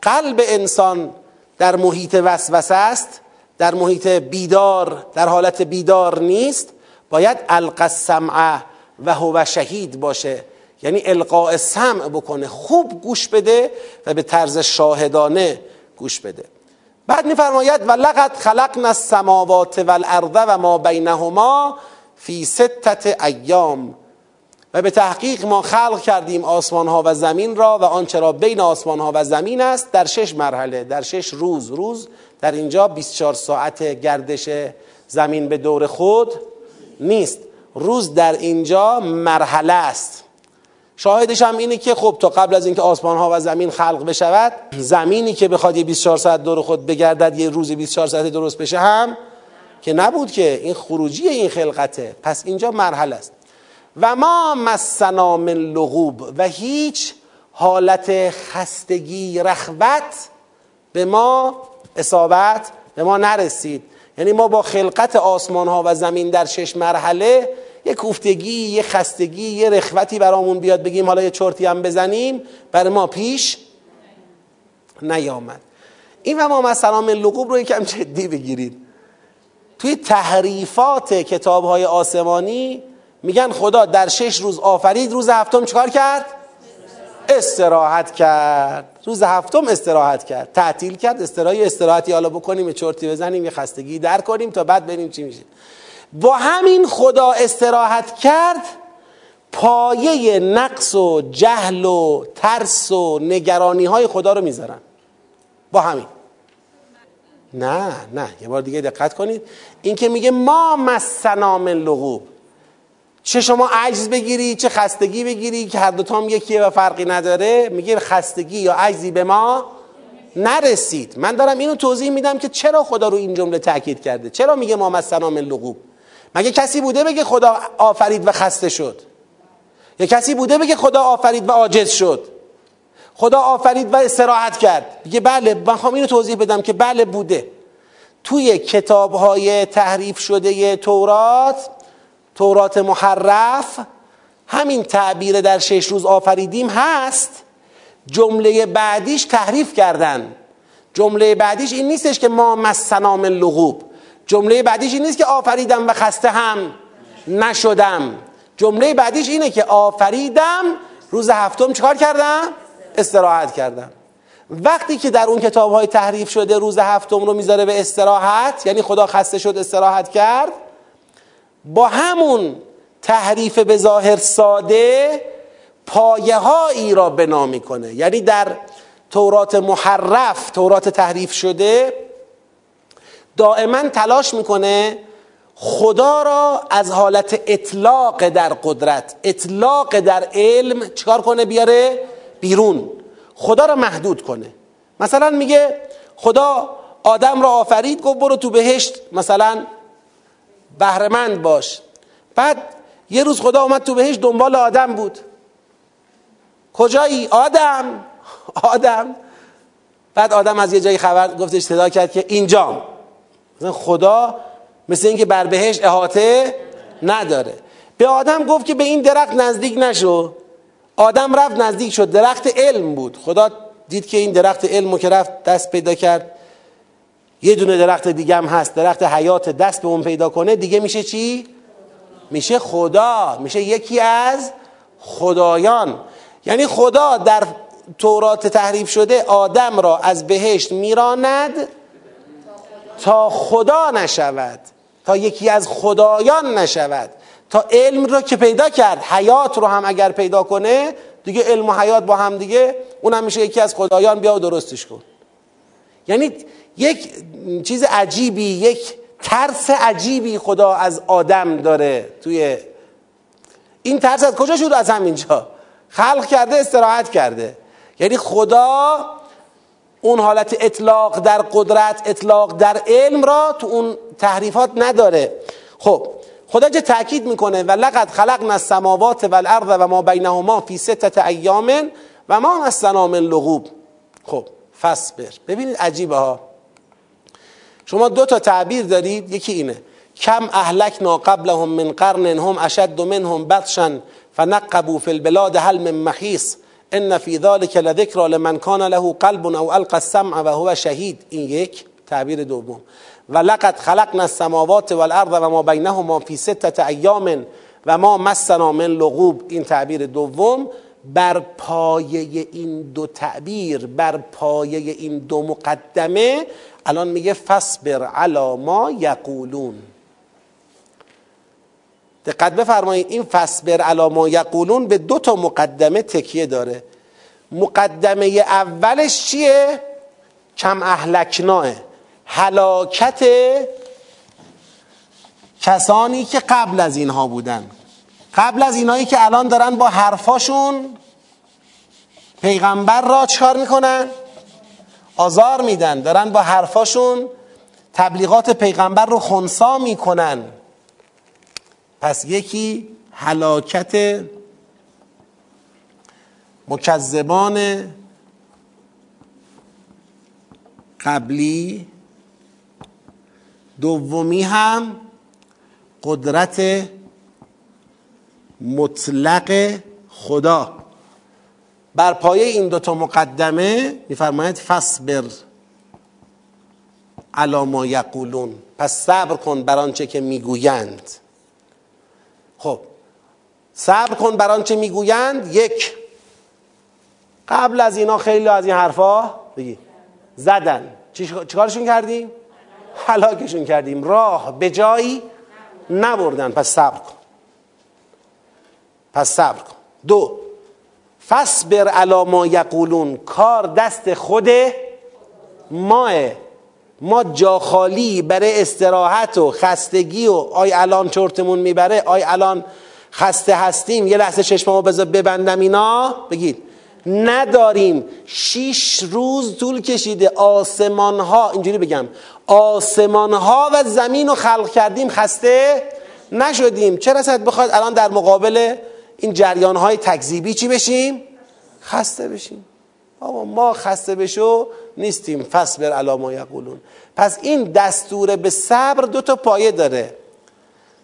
قلب انسان در محیط وسوسه است در محیط بیدار در حالت بیدار نیست باید القسمعه و هو شهید باشه. یعنی القاء سمع بکنه خوب گوش بده و به طرز شاهدانه گوش بده. بعد میفرماید و لقد خلقنا السماوات والارض و ما بینهما فی ستت ایام. و به تحقیق ما خلق کردیم آسمان ها و زمین را و آنچه را بین آسمان ها و زمین است در شش مرحله در شش روز. روز در اینجا 24 ساعت گردش زمین به دور خود نیست. روز در اینجا مرحله است. شاهدش هم اینه که خب تا قبل از اینکه آسمان ها و زمین خلق بشود زمینی که بخواد یه 24 ساعت دور خود بگردد یه روز 24 ساعت درست بشه هم که نبود که. این خروجی این خلقته. پس اینجا مرحله است. و ما مسنا من لغوب. و هیچ حالت خستگی رخوت به ما اصابت به ما نرسید. یعنی ما با خلقت آسمان ها و زمین در شش مرحله یه کوفتگی یه خستگی یه رخوتی برامون بیاد بگیم حالا یه چرتی هم بزنیم برای ما پیش نیامد. این و ما مثلا من لقوب رو یکم جدی بگیرید. توی تحریفات کتاب های آسمانی میگن خدا در شش روز آفرید روز هفتم چکار کرد؟ استراحت کرد. روز هفتم استراحت کرد. تعطیل کرد استراحی استراحتی حالا بکنیم چرتی بزنیم یه خستگی در کنیم تا بعد بریم چی میشه. با همین خدا استراحت کرد پایه نقص و جهل و ترس و نگرانی های خدا رو می‌ذارن. با همین. نه نه. یه بار دیگه دقت کنید. این که میگه ما مسنا من لغوب. چه شما عجز بگیری چه خستگی بگیری که هر دوتا هم یکیه و فرقی نداره میگه خستگی یا عجزی به ما نرسید. من دارم اینو توضیح میدم که چرا خدا رو این جمله تاکید کرده؟ چرا میگه ما مسنا من لغوب؟ مگه کسی بوده بگه خدا آفرید و خسته شد؟ یا کسی بوده بگه خدا آفرید و عاجز شد؟ خدا آفرید و استراحت کرد. میگه بله من خواهم اینو توضیح بدم که بله بوده. توی کتاب های تحریف شده تورات تورات محرف همین تعبیر در شش روز آفریدیم هست. جمله بعدیش تحریف کردن. جمله بعدیش این نیستش که ما مسنا لغوب. جمله بعدیش این نیست که آفریدم و خسته هم نشدم. جمله بعدیش اینه که آفریدم روز هفتم چکار کردم؟ استراحت کردم. وقتی که در اون کتاب های تحریف شده روز هفتم رو می‌ذاره به استراحت یعنی خدا خسته شد استراحت کرد با همون تحریف به ظاهر ساده پایه هایی را بنا می‌کنه. یعنی در تورات محرف تورات تحریف شده دائما تلاش می‌کنه خدا را از حالت اطلاق در قدرت اطلاق در علم چکار کنه بیاره بیرون. خدا را محدود کنه. مثلا میگه خدا آدم را آفرید گفت برو تو بهشت مثلا بهرمند باش. بعد یه روز خدا اومد تو بهشت دنبال آدم بود. کجایی؟ آدم. *laughs* آدم. بعد آدم از یه جایی خبر گفتش صدا کرد که اینجام. مثلا خدا مثل اینکه بر بهشت احاطه نداره. به آدم گفت که به این درخت نزدیک نشو. آدم رفت نزدیک شد. درخت علم بود. خدا دید که این درخت علم که رفت دست پیدا کرد. یه دونه درخت دیگه هم هست. درخت حیات دست به اون پیدا کنه دیگه میشه چی؟ میشه خدا. میشه یکی از خدایان. یعنی خدا در تورات تحریف شده آدم را از بهشت میراند تا خدا نشود تا یکی از خدایان نشود تا علم رو که پیدا کرد حیات رو هم اگر پیدا کنه دیگه علم و حیات با هم دیگه اونم میشه یکی از خدایان بیا و درستش کن. یعنی یک چیز عجیبی یک ترس عجیبی خدا از آدم داره توی این ترس از کجا شد؟ از همینجا. خلق کرده استراحت کرده. یعنی خدا اون حالت اطلاق در قدرت اطلاق در علم را تو اون تحریفات نداره. خب خدا چه تاکید می‌کنه و لقد خلقنا السماوات والارض و ما بینهما فی ستت ایام و ما مسنا من لغوب. خب فصبر ببینید عجیبه ها. شما دو تا تعبیر دارید یکی اینه. کم اهلکنا قبلهم من قرن هم اشد منهم بطشا فنقبوا فی البلاد هل من محیص ان فی ذلک لذکر لمن کان له قلب او القى السمع و هو شهید این یک تعبیر دوم. و لقد خلقنا السماوات والارض و ما بینهما فی ستت ایام و ما مسنا من لغوب. این تعبیر دوم. بر پایه این دو تعبیر بر پایه این دو مقدمه الان میگه فصبر علا ما یقولون. دقت بفرمایید این فصبر علا ما یقولون به دو تا مقدمه تکیه داره. مقدمه اولش چیه؟ کم اهلکناه هلاکت کسانی که قبل از اینها بودن. قبل از اینهایی که الان دارن با حرفاشون پیغمبر را چکار می‌کنن؟ آزار میدن. دارن با حرفاشون تبلیغات پیغمبر رو خونسا می‌کنن. پس یکی هلاکت مکذبان قبلی دومی هم قدرت مطلق خدا. بر پایه این دوتا مقدمه میفرماید فصبر علا ما یقولون. پس صبر کن بر آنچه که می‌گویند. خب صبر کن بر آنچه می‌گویند. یک قبل از اینا خیلی از این حرفا بگی. زدن. چیکارشون کردیم؟ هلاکشون کردیم. راه به جایی نبردن. پس صبر کن. پس صبر کن. دو فصبر علی ما یقولون. کار دست خود ماه. ما جا خالی برای استراحت و خستگی و آی الان چرتمون می‌بره آی الان خسته هستیم یه لحظه چشممو بذار ببندم اینا. بگید. نداریم. شیش روز طول کشیده. آسمان ها اینجوری بگم. آسمان ها و زمین رو خلق کردیم خسته نشدیم. چرا ساعت بخواد الان در مقابل این جریان های تکذیبی چی بشیم؟ خسته بشیم. آقا ما خسته بشو نیستیم. فصبر علی ما یقولون. پس این دستور به صبر دو تا پایه داره.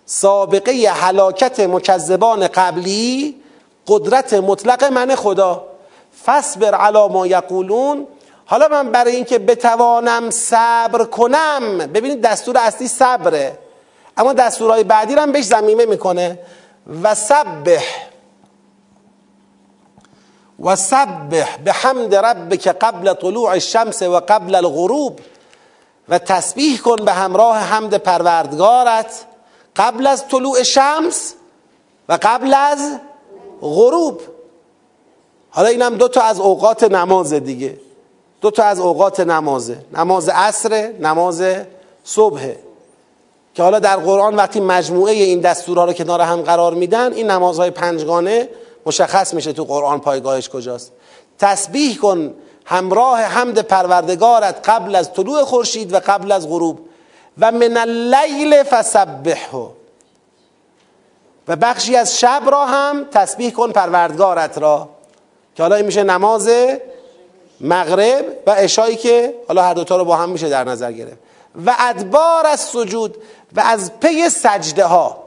سابقه حلاکت مکذبان قبلی قدرت مطلق من خدا. فصبر علی ما یقولون. حالا من برای اینکه بتوانم صبر کنم ببینید دستور اصلی صبره. اما دستورهای بعدی هم بهش زمیمه می‌کنه. و سبح. و سبح به حمد ربک قبل طلوع الشمس و قبل الغروب و تسبیح کن به همراه حمد پروردگارت قبل از طلوع شمس و قبل از غروب. حالا اینم دو تا از اوقات نماز دیگه. دو تا از اوقات نمازه نماز عصر نماز صبحه که حالا در قرآن وقتی مجموعه این دستورها رو کنار هم قرار میدن این نمازهای پنجگانه مشخص میشه تو قرآن پایگاهش کجاست. تسبیح کن همراه حمد پروردگارت قبل از طلوع خورشید و قبل از غروب. و من اللیل فسبحه. و بخشی از شب را هم تسبیح کن پروردگارت را. که حالا این میشه نماز مغرب و عشایی که حالا هر دوتا رو با هم میشه در نظر گرفت. و ادبار از سجود و از پی سجده ها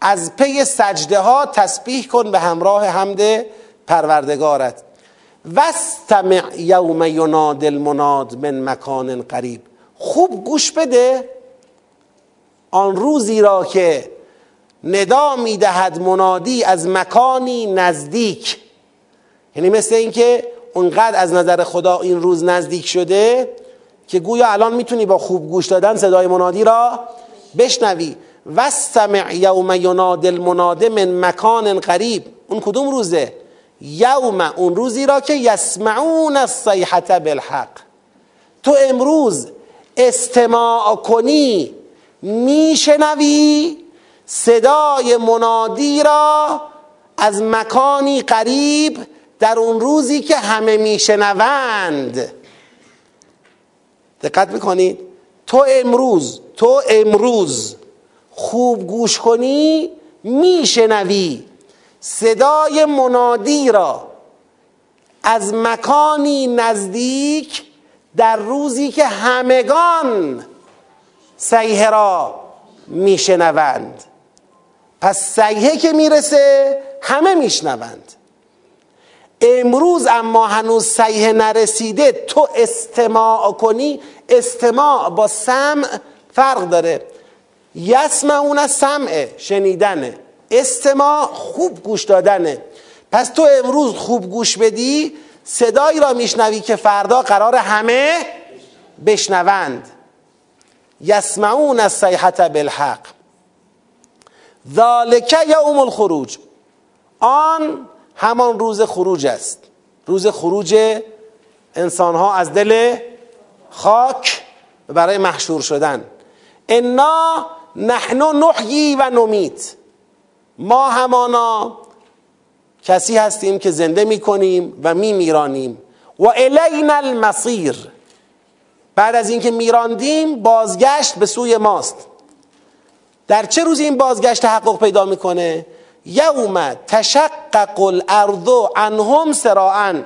از پی سجده ها تسبیح کن به همراه حمد پروردگارت. واستمع یوم یناد المناد من مکان قریب. خوب گوش بده. آن روزی را که ندا می‌دهد منادی از مکانی نزدیک. یعنی مثل اینکه اونقدر از نظر خدا این روز نزدیک شده که گویا الان می‌تونی با خوب گوش دادن صدای منادی را بشنوی. واستمع یوم یناد المناد من مکان قریب اون کدوم روزه؟ یوم اون روزی را که یسمعون الصیحه بالحق. تو امروز استماع کنی میشنوی صدای منادی را از مکانی قریب در اون روزی که همه میشنوند. دقت می‌کنید تو امروز تو امروز خوب گوش کنی میشنوی. صدای منادی را از مکانی نزدیک در روزی که همگان سیه را میشنوند. پس سیحه که می‌رسه همه میشنوند. امروز اما هنوز سیحه نرسیده تو استماع کنی. استماع با سمع فرق داره. یسمعون سمع شنیدنه. استماع خوب گوش دادنه. پس تو امروز خوب گوش بدی صدایی را میشنوی که فردا قرار همه بشنوند. یسمعون از سیحت بالحق. ذالک یوم الخروج. آن همان روز خروج است. روز خروج انسان ها از دل خاک برای محشور شدن. انا نحن نحیی و نمیت ما همانا کسی هستیم که زنده می‌کنیم و می میرانیم و الینا المصیر. بعد از اینکه میراندیم بازگشت به سوی ماست. در چه روزی این بازگشت تحقق پیدا می‌کنه؟ یوم تشقق الارض عنهم سراعا.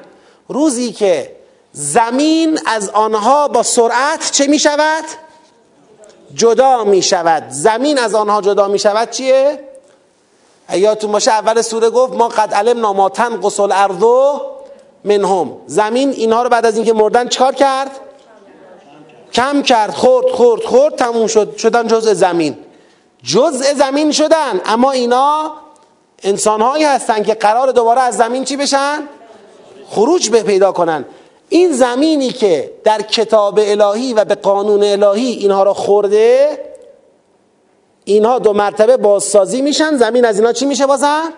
روزی که زمین از آنها با سرعت چه می شود؟ جدا می شود زمین از آنها جدا می شود چیه؟ ایاتون باشه اول سوره گفت ما قد علم ناماتن قسل اردو منهم. زمین اینها رو بعد از اینکه مردن چکار کرد؟ کم کرد. خورد خورد خورد تموم شد. شدن جزء زمین. جزء زمین شدن. اما اینا انسانهایی هستن که قرار دوباره از زمین چی بشن؟ خروج به پیدا کنن. این زمینی که در کتاب الهی و به قانون الهی اینها را خورده اینها دو مرتبه بازسازی میشن. زمین از اینا چی میشه بازن؟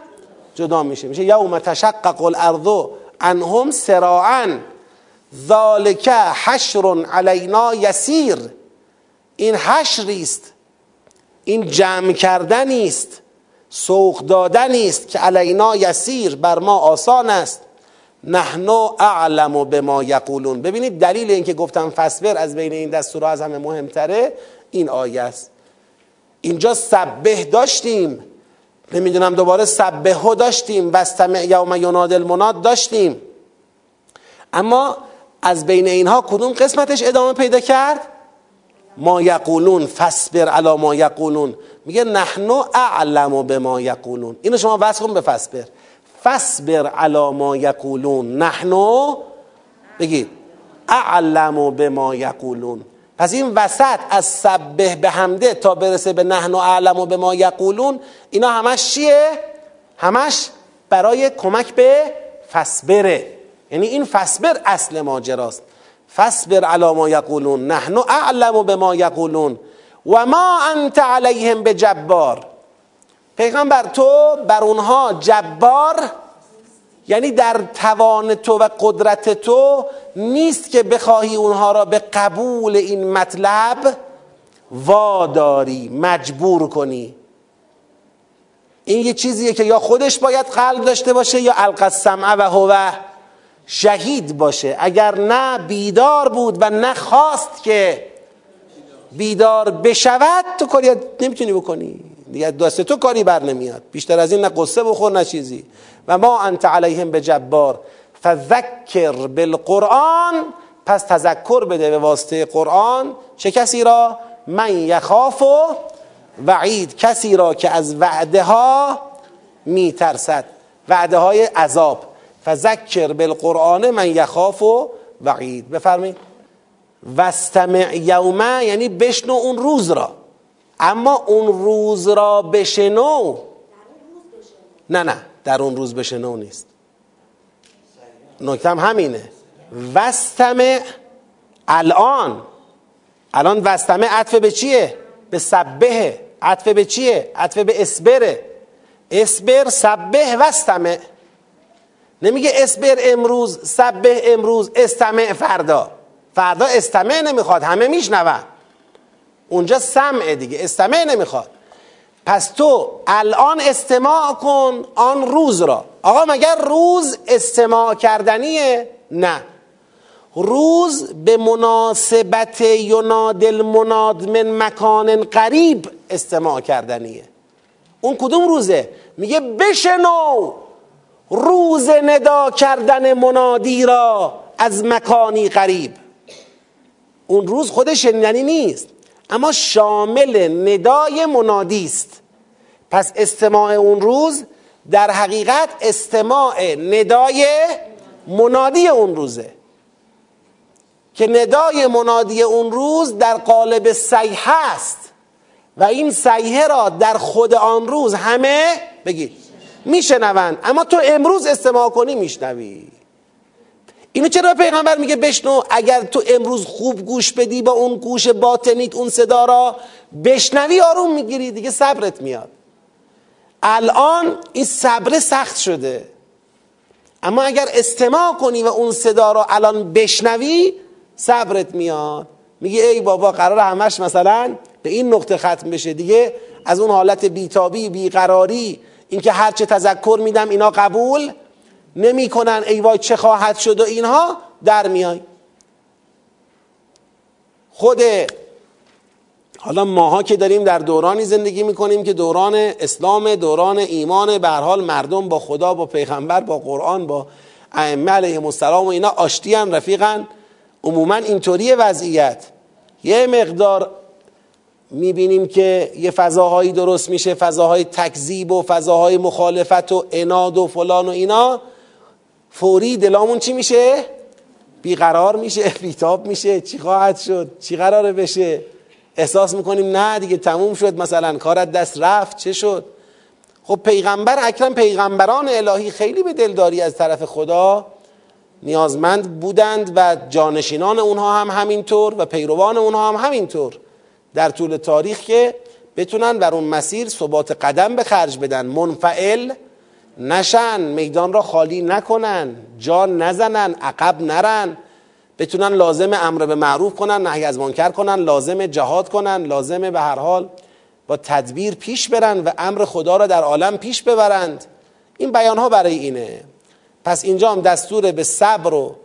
جدا میشه. میشه یوم تشقق الارض عنهم سراعا ذالک حشر علینا یسیر. این حشری است. این جمع کردنی است. سوق دادنی است که علینا یسیر بر ما آسان است. نحنو اعلم به ما یقولون. ببینید دلیل اینکه گفتم فسبر از بین این دستورها از همه مهمتره این آیه است. اینجا سبه داشتیم. نمی‌دونم دوباره سبه ها داشتیم. وستمع یوم یناد المناد داشتیم. اما از بین اینها کدوم قسمتش ادامه پیدا کرد؟ ما یقولون فسبر علا ما یقولون. میگه نحنو اعلم به ما یقولون. اینو شما وصل کن به فسبر فسبر علا ما یقولون نحنو بگید اعلم به ما یقولون. پس این وسط از سبه به حمده تا برسه به نحن و اعلم و به ما یقولون اینا همش چیه؟ همش برای کمک به فسبره یعنی این فسبر اصل ماجراست. فسبر علا ما یقولون. نحن اعلم به ما یقولون. و ما انت علیهم به جبار پیغمبر تو بر اونها جبار یعنی در توان تو و قدرت تو نیست که بخواهی اونها را به قبول این مطلب واداری مجبور کنی. این یه چیزیه که یا خودش باید قلب داشته باشه یا القسمعه و هو شهید باشه. اگر نه بیدار بود و نخواست که بیدار بشود تو کاری نمی‌تونی بکنی. دیگه دست تو کاری بر نمیاد. بیشتر از این نه قصه بخور نه چیزی. و ما انت علیهم به جبار فذکر بالقرآن پس تذکر بده به واسطه قرآن. چه کسی را؟ من یخاف و وعید. کسی را که از وعده ها میترسد. وعده های عذاب. فذکر بالقرآن من یخاف و وعید. بفرمایید. وستمع یومه یعنی بشنو اون روز را. اما اون روز را بشنو نه نه در اون روز بشنو نیست. نکتم همینه. وستمع الان. الان وستمع عطف به چیه؟ به سبه. عطف به چیه؟ عطف به اسبره اسبر سبه وستمع نمیگه اسبر امروز سبه امروز استمع فردا. فردا استمع نمی‌خواد همه میشنون. اونجا سمع دیگه استمع نمی‌خواد. پس تو الان استماع کن آن روز را. آقا مگر روز استماع کردنیه؟ نه. روز به مناسبت یناد المناد من مکان قریب استماع کردنیه. اون کدوم روزه؟ میگه بشنو روز ندا کردن منادی را از مکانی قریب. اون روز خودش شنیدنی نیست. اما شامل ندای منادی است. پس استماع اون روز در حقیقت استماع ندای منادی اون روزه. که ندای منادی اون روز در قالب سیحه است. و این سیحه را در خود آن روز همه بگید میشنوند. اما تو امروز استماع کنی میشنوی. اینو چرا پیغمبر میگه بشنو؟ اگر تو امروز خوب گوش بدی با اون گوش باطنیت اون صدا را بشنوی آروم می‌گیری دیگه صبرت میاد. الان این صبر سخت شده. اما اگر استماع کنی و اون صدا را الان بشنوی صبرت میاد. میگه ای بابا قرار همش مثلا به این نقطه ختم بشه. دیگه از اون حالت بیتابی بیقراری اینکه هرچه تذکر میدم اینا قبول؟ نمی‌کنن ای وای چه خواهد شد و اینها در میای. خود حالا ماها که داریم در دورانی زندگی می‌کنیم که دوران اسلام دوران ایمان به حال مردم با خدا با پیغمبر با قرآن با ائمه علیهم السلام و اینا آشتیان رفیقن عموما اینطوری وضعیت. یه مقدار می‌بینیم که یه فضاهایی درست میشه فضاهای تکذیب و فضاهای مخالفت و اناد و فلان و اینا. فوری دلامون چی میشه؟ بیقرار میشه *laughs* بیتاب میشه. چی خواهد شد؟ چی قراره بشه؟ احساس می‌کنیم نه دیگه تموم شد. مثلا کارت دست رفت چه شد؟ خب پیغمبر اکرم پیغمبران الهی خیلی به دلداری از طرف خدا. نیازمند بودند و جانشینان اونها هم همینطور و پیروان اونها هم همینطور. در طول تاریخ که بتونن بر اون مسیر ثبات قدم به خرج بدن. منفعل نشن میدان را خالی نکنن جان نزنن عقب نرن. بتونن لازم امر به معروف کنن نهی از منکر کنن لازم جهاد کنن لازم به هر حال با تدبیر پیش برن و امر خدا را در عالم پیش ببرند. این بیان ها برای اینه. پس اینجا هم دستور به صبر و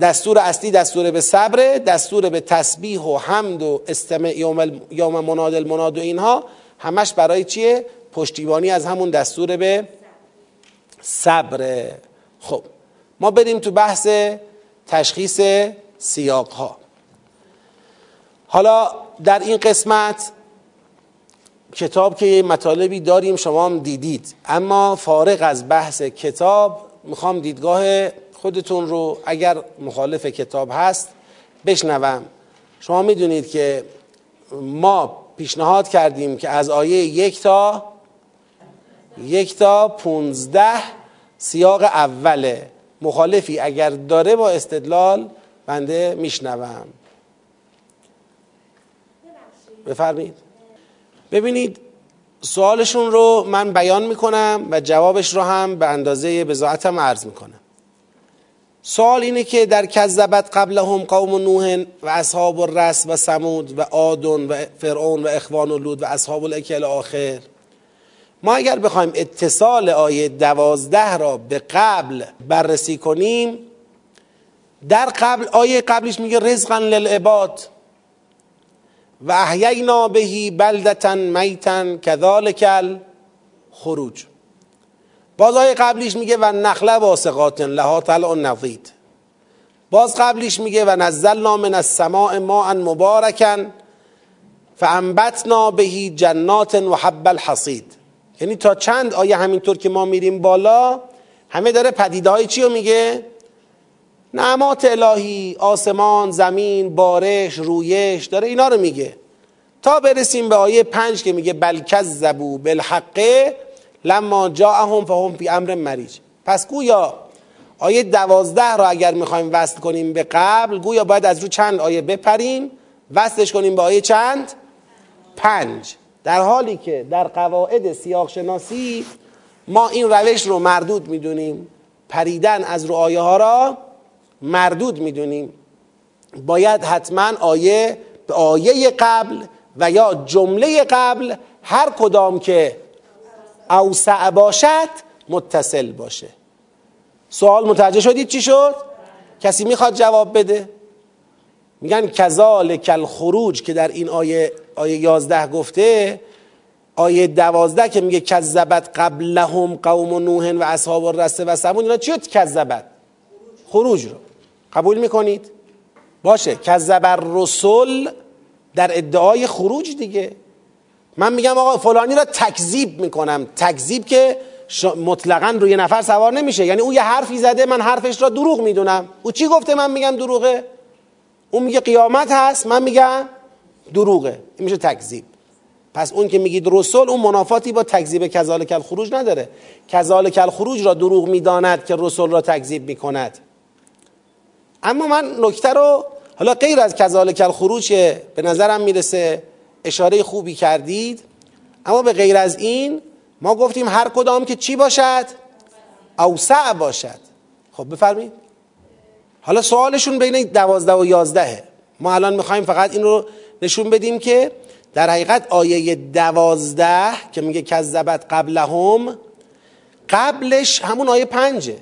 دستور اصلی دستور به صبر دستور به تسبیح و حمد و استمع یوم مناد المناد و اینها همش برای چیه؟ پشتیبانی از همون دستور به صبر. خب ما بریم تو بحث تشخیص سیاق ها حالا در این قسمت کتاب که مطالبی داریم شما هم دیدید. اما فارغ از بحث کتاب می‌خوام دیدگاه خودتون رو اگر مخالف کتاب هست بشنوم. شما می‌دونید که ما پیشنهاد کردیم که از آیه یک تا یک تا پونزده سیاق اوله. مخالفی اگر داره با استدلال بنده میشنوم. بفرمید ببینید سوالشون رو من بیان می‌کنم و جوابش رو هم به اندازه بزاعتم عرض می‌کنم. سوال اینه که در کذبت قبلهم قوم نوح و اصحاب الرس و سمود و آدون و فرعون و اخوان و لود و اصحاب الاکل آخر ما اگر بخوایم اتصال آیه دوازده را به قبل بررسی کنیم در قبل آیه قبلش میگه رزقا للعباد و احیینا بهی بلدتا میتا کذالک خروج باز آیه قبلیش میگه و نخله واسقات لها طلع نضید. باز قبلیش میگه و نزلنا من السماء ماء مبارکا فانبتنا بهی جنات و حب الحصید. یعنی تا چند آیه همینطور که ما میریم بالا همه داره پدیده های چی رو میگه؟ نعمات الهی آسمان زمین بارش رویش داره اینا رو میگه. تا برسیم به آیه پنج که میگه بل کذبوا بالحق لما جاءهم فهم فی امر مریج. پس گویا آیه دوازده رو اگر می‌خوایم وصل کنیم به قبل گویا باید از رو چند آیه بپریم؟ وصلش کنیم به آیه چند؟ پنج. در حالی که در قواعد سیاق شناسی ما این روش رو مردود می‌دونیم پریدن از رو آیه ها را مردود می‌دونیم باید حتما آیه به آیه قبل و یا جمله قبل هر کدام که اوسع باشد متصل باشه سوال متوجه شدید چی شد؟ کسی می‌خواد جواب بده؟ میگن کذال کل خروج که در این آیه آیه 11 گفته آیه 12 که میگه کذبت قبلهم قوم نوح و اصحاب الرسه و سمون اینا چی کذبت. خروج رو. قبول می‌کنید؟ باشه. کذب رسول در ادعای خروج دیگه. من میگم آقا فلانی را تکذیب می‌کنم. تکذیب که مطلقا روی نفر سوار نمیشه. یعنی او یه حرفی زده من حرفش را دروغ می‌دونم. او چی گفته؟ من میگم دروغه. اون میگه قیامت هست من میگم دروغه. این میشه تکذیب. پس اون که میگید رسول اون منافاتی با تکذیب کذالک الخروج نداره. کذالک الخروج را دروغ می‌داند که رسول را تکذیب می‌کند. اما من نکته رو حالا غیر از کذالک الخروج به نظرم می‌رسه اشاره خوبی کردید اما به غیر از این ما گفتیم هر کدام که چی باشد؟ اوسع باشد. خب بفرمایید. حالا سوالشون بین دوازده و یازدهه ما الان می‌خوایم فقط این رو نشون بدیم که در حقیقت آیه دوازده که میگه کذبت قبلهم قبلش همون آیه پنجه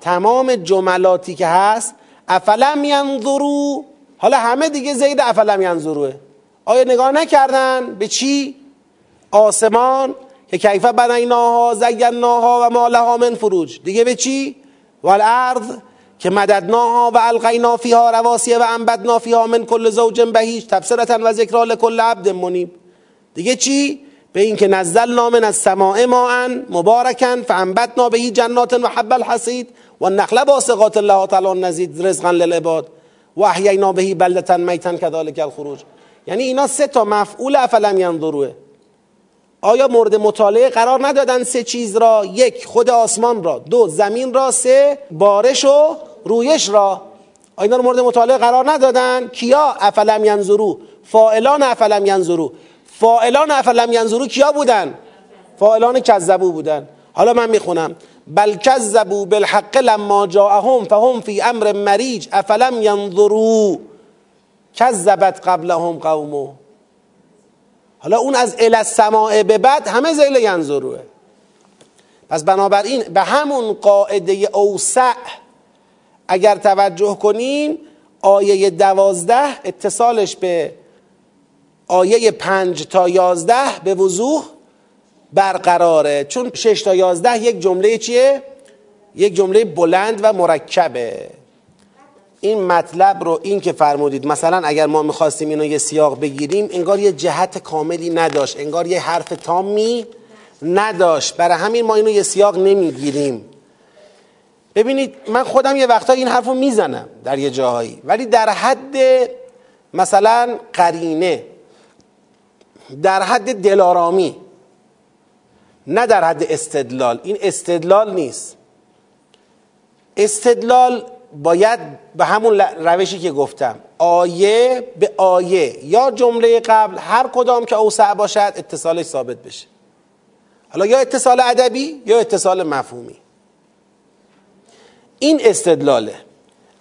تمام جملاتی که هست افلم ینظرو؟ حالا همه دیگه زید افلم ینظروه. آیا نگاه نکردن به چی؟ آسمان که کیفه بنیناها زیناها و ما لها من فروج. دیگه به چی؟ والارض. که مددناها و القینا فیها رواسیه و انبدنا فیها من کل زوج بهیج تبصرتا و ذکرا لکل عبد منیب. دیگه چی؟ به این که نزلنا من السماء ماء مبارکا فانبتنا بهی جنات و حب الحصید و النخل باسقات الله تعالی نزید رزقا للعباد. و احیینا بهی بلدتا میتا كذلك الخروج. یعنی اینا سه تا مفعول افلم ینظروه. آیا مورد مطالعه قرار ندادن سه چیز را؟ یک خود آسمان را. دو زمین را. سه بارش و رویش را اینا رو مورد مطالعه قرار ندادن. کیا افلم ینظرو؟ فائلان افلم ینظرو. فائلان افلم ینظرو کیا بودن؟ فائلان کذبو بودن. حالا من می‌خونم. بل کذبوا بالحق لما جاءهم فهم فی امر مریج افلم ینظروا کذبت قبلهم قومو حالا اون از ال السماع به بعد همه زیل ینظروه. پس بنابراین به همون قاعده اوسع اگر توجه کنیم آیه دوازده اتصالش به آیه پنج تا یازده به وضوح برقراره. چون شش تا یازده یک جمله چیه؟ یک جمله بلند و مرکبه. این مطلب رو این که فرمودید مثلا اگر ما می‌خواستیم اینو یه سیاق بگیریم انگار یه جهت کاملی نداشت انگار یه حرف تامی نداشت. برای همین ما اینو یه سیاق نمی‌گیریم. ببینید من خودم یه وقتا این حرف رو می‌زنم در یه جاهایی ولی در حد مثلا قرینه در حد دلارامی نه در حد استدلال. این استدلال نیست. استدلال باید به همون روشی که گفتم آیه به آیه یا جمله قبل هر کدام که اوسع باشد اتصالش ثابت بشه. حالا یا اتصال ادبی یا اتصال مفهومی. این استدلاله.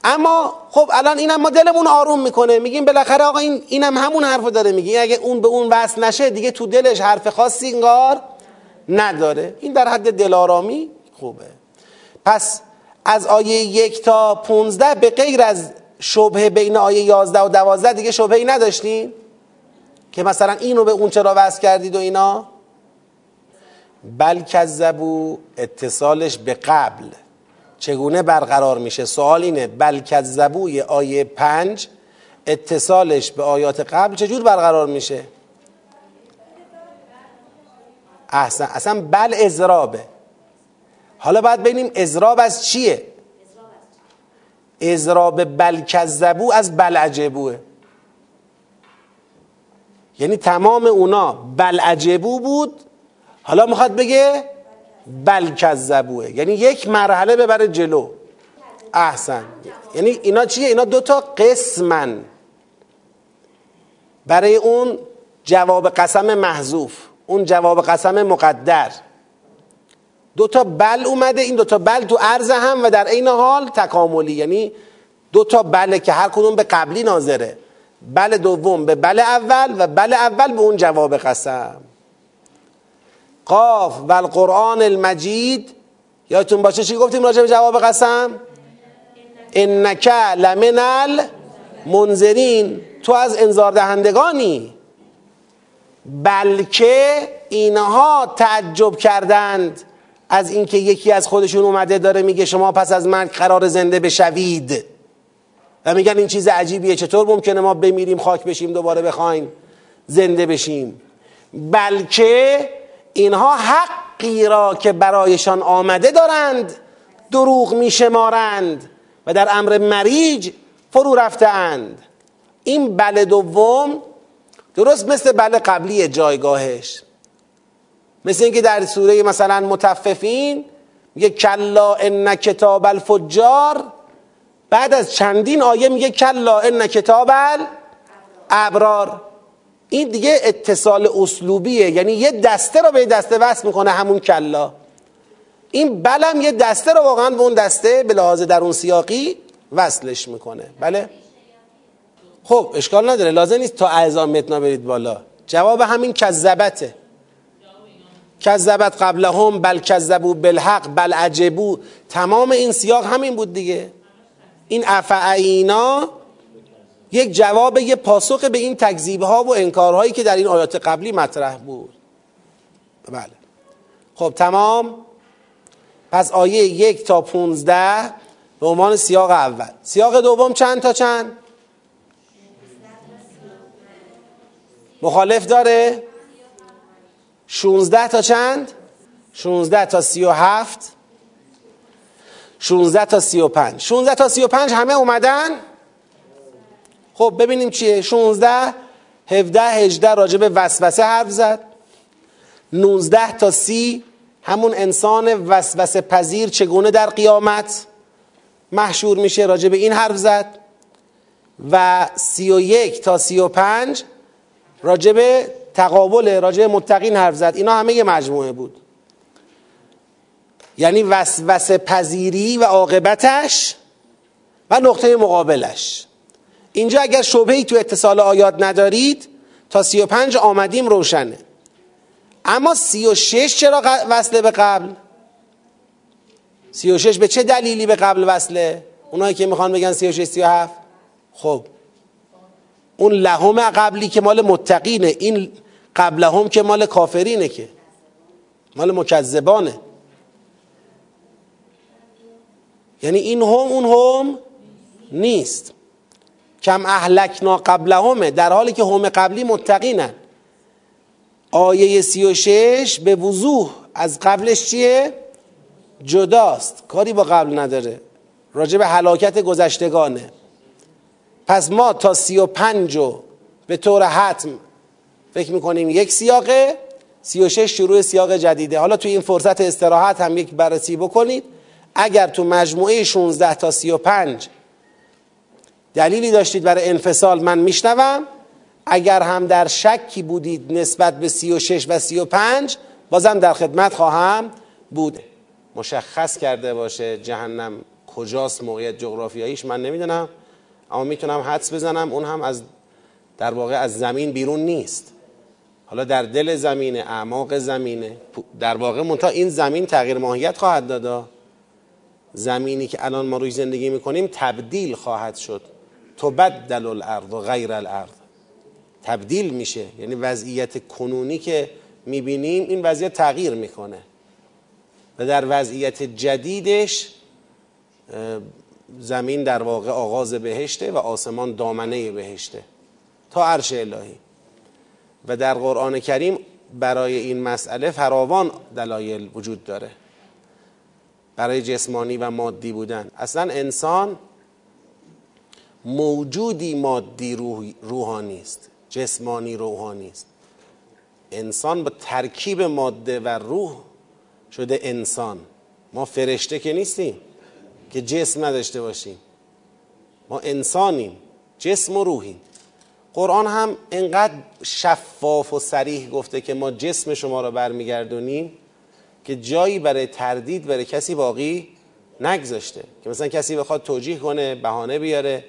اما خب الان اینم ما دلمون آروم می‌کنه. میگیم بالاخره آقا این اینم همون حرفو داره میگه. اگه اون به اون وصل نشه دیگه تو دلش حرف خاصی انگار نداره. این در حد دلارامی خوبه. پس از آیه یک تا پونزده به غیر از شبه بین آیه یازده و دوازده دیگه شبهی نداشتیم که مثلا اینو به اون چرا وصل کردید و اینا؟ بل کذبو اتصالش به قبل. چگونه برقرار میشه؟ سوال اینه بل کذبوی آیه پنج اتصالش به آیات قبل چجور برقرار میشه؟ احسن اصلا بل ازرابه حالا باید ببینیم ازراب از چیه؟ ازراب بل کذبو از بل عجبوه. یعنی تمام اونا بل عجبو بود. حالا می‌خواد بگه بل کذبوه یعنی یک مرحله ببره جلو. احسن. یعنی اینا چیه؟ اینا دوتا قسمن. برای اون جواب قسم محذوف. اون جواب قسم مقدر. دو تا بل اومده این دو تا بل تو عرض هم و در عین حال تکاملی. یعنی دو تا بله که هر کدوم به قبلی ناظره. بل دوم به بل اول و بل اول به اون جواب قسم. قاف و القرآن المجید یادتون باشه چی گفتیم راجع به جواب قسم؟ انک لمن المنذرین. تو از انذار دهندگانی. بلکه اینها تعجب کردند از اینکه یکی از خودشون اومده داره میگه شما پس از مرگ قرار زنده بشوید. و میگن این چیز عجیبیه. چطور ممکنه ما بمیریم خاک بشیم دوباره بخوایم زنده بشیم؟ بلکه اینها حقی را که برایشان آمده دارند دروغ میشمارند و در امر مریج فرو رفتهاند. این بله دوم درست مثل بله قبلی جایگاهش. مثل اینکه در سوره مثلا متففین میگه کلا ان کتاب الفجار بعد از چندین آیه میگه کلا ان کتاب الابرار. این دیگه اتصال اسلوبیه. یعنی یه دسته رو به دسته وصل می‌کنه همون کلا. این بلم یه دسته رو واقعا به اون دسته به لحاظ در اون سیاقی وصلش می‌کنه. بله؟ خب اشکال نداره. لازم نیست تا اعظام متنا برید بالا. جواب همین کذبته. کذبت قبلهم بل کذبو بالحق بل عجبو تمام این سیاق همین بود دیگه. این افعینا یک جواب یک پاسخ به این تکذیب ها و انکارهایی که در این آیات قبلی مطرح بود. بله. خب تمام. پس آیه یک تا پونزده به عنوان سیاق اول. سیاق دوم چند تا چند؟ مخالف داره؟ 16 تا چند؟ 16 تا 37 16 تا 35 16 تا 35 همه اومدن؟ خب ببینیم چیه. 16 17 18 راجع به وسوسه حرف زد. 19 تا 30 همون انسان وسوسه پذیر چگونه در قیامت محشور میشه راجع به این حرف زد. و 31 تا 35 راجب تقابل راجب متقین حرف زد. اینا همه یه مجموعه بود. یعنی وسوسه پذیری و عاقبتش و نقطه مقابلش. اینجا اگر شبهی تو اتصال آیات ندارید تا سی و پنج آمدیم روشنه. اما سی و شش چرا وصله به قبل؟ سی و شش به چه دلیلی به قبل وصله؟ اونایی که می‌خوان بگن سی و شش سی و هفت؟ خب. اون لهم قبلی که مال متقینه این قبلهم که مال کافرینه که. مال مکذبانه. یعنی این هم اون هم نیست. کم اهلکنا قبلهمه در حالی که هم قبلی متقینن. آیه سی و شش به وضوح از قبلش چیه؟ جداست. کاری با قبل نداره. راجع به حلاکت گذشتگانه. پس ما تا سی و پنج به طور حتم فکر می‌کنیم یک سیاقه سی و شش شروع سیاق جدیده. حالا تو این فرصت استراحت هم یک بررسی بکنید. اگر تو مجموعه 16 تا 35 دلیلی داشتید برای انفصال من میشنوم. اگر هم در شکی بودید نسبت به 36 و 35 بازم در خدمت خواهم بود. مشخص کرده باشه جهنم کجاست موقعیت جغرافیاییش من نمی‌دونم. اما می‌تونم حدس بزنم اون هم از در واقع از زمین بیرون نیست. حالا در دل زمینه اعماق زمینه. در واقع منتها این زمین تغییر ماهیت خواهد دادا زمینی که الان ما روی زندگی می‌کنیم تبدیل خواهد شد. تبدل الارض و غیر الارض. تبدیل میشه. یعنی وضعیت کنونی که می‌بینیم این وضعیت تغییر می‌کنه. و در وضعیت جدیدش زمین در واقع آغاز بهشته و آسمان دامنه بهشته تا عرش الهی. و در قرآن کریم برای این مسئله فراوان دلایل وجود داره. برای جسمانی و مادی بودن. اصلا انسان موجودی مادی روحانی است. جسمانی روحانی است. انسان با ترکیب ماده و روح شده انسان. ما فرشته که نیستیم که جسم نداشته باشیم. ما انسانیم جسم و روحیم. قرآن هم انقدر شفاف و سریح گفته که ما جسم شما را برمیگردونیم که جایی برای تردید برای کسی باقی نگذاشته. که مثلا کسی بخواد توجیه کنه بهانه بیاره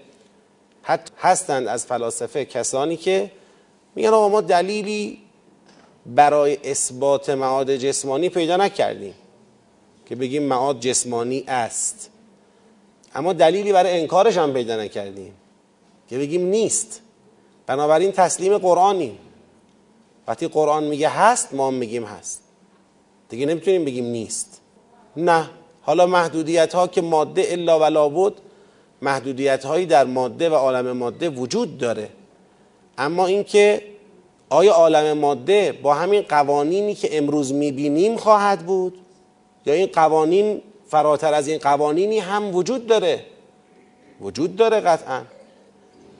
حتی هستند از فلاسفه کسانی که میگن آقا ما دلیلی برای اثبات معاد جسمانی پیدا نکردیم که بگیم معاد جسمانی است. اما دلیلی برای انکارش هم پیدا نکردیم که بگیم نیست. بنابراین تسلیم قرآنیم. وقتی قرآن میگه هست ما هم میگیم هست. دیگه نمی‌تونیم بگیم نیست. نه. حالا محدودیت ها که ماده الا ولا بود محدودیت هایی در ماده و عالم ماده وجود داره. اما اینکه آیا عالم ماده با همین قوانینی که امروز می‌بینیم خواهد بود یا این قوانین فراتر از این قوانینی هم وجود داره؟ وجود داره قطعا.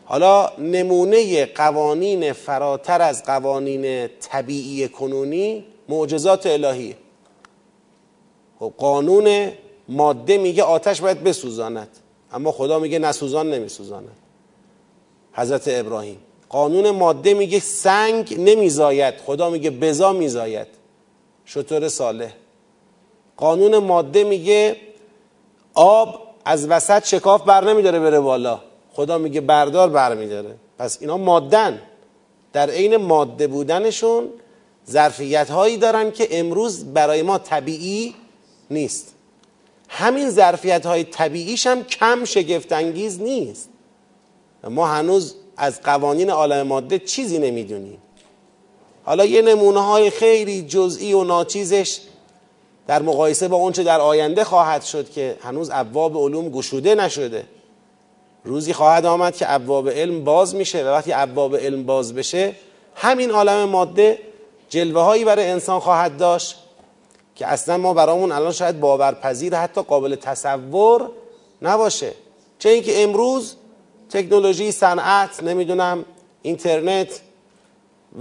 حالا نمونه قوانین فراتر از قوانین طبیعی کنونی معجزات الهی. خب قانون ماده میگه آتش باید بسوزاند. اما خدا میگه نسوزان نمیسوزاند حضرت ابراهیم. قانون ماده میگه سنگ نمیزاید. خدا میگه بزا میزاید. شطور صالح. قانون ماده میگه آب از وسط شکاف بر نمیداره بره بالا. خدا میگه بردار بر میداره. پس اینا مادن. در عین ماده بودنشون ظرفیت هایی دارن که امروز برای ما طبیعی نیست. همین ظرفیت های طبیعیش هم کم شگفتانگیز نیست. ما هنوز از قوانین عالم ماده چیزی نمی‌دونیم. حالا یه نمونه های خیلی جزئی و ناچیزش در مقایسه با اونچه در آینده خواهد شد که هنوز ابواب علوم گشوده نشده. روزی خواهد آمد که ابواب علم باز میشه و وقتی ابواب علم باز بشه همین عالم ماده جلوه هایی برای انسان خواهد داشت که اصلا ما برامون الان شاید باورپذیر حتی قابل تصور نباشه. چه اینکه امروز تکنولوژی صنعت نمی‌دونم اینترنت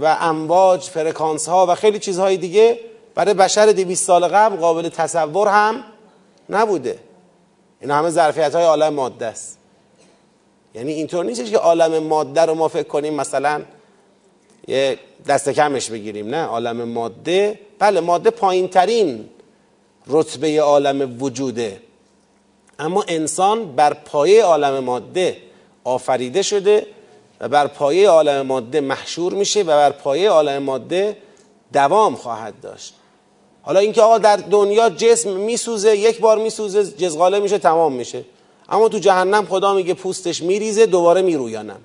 و امواج فرکانس ها و خیلی چیزهای دیگه برای بشر دویست سال قبل قابل تصور هم نبوده. این همه ظرفیت های عالم ماده است. یعنی اینطور نیستش که عالم ماده رو ما فکر کنیم مثلا دست کمش بگیریم نه؟ عالم ماده. بله ماده پایین ترین رتبه عالم وجوده. اما انسان بر پایه عالم ماده آفریده شده و بر پایه عالم ماده محشور میشه و بر پایه عالم ماده دوام خواهد داشت. حالا اینکه آقا در دنیا جسم میسوزه یک بار میسوزه جزغاله میشه تمام میشه. اما تو جهنم خدا میگه پوستش میریزه دوباره میرویانم.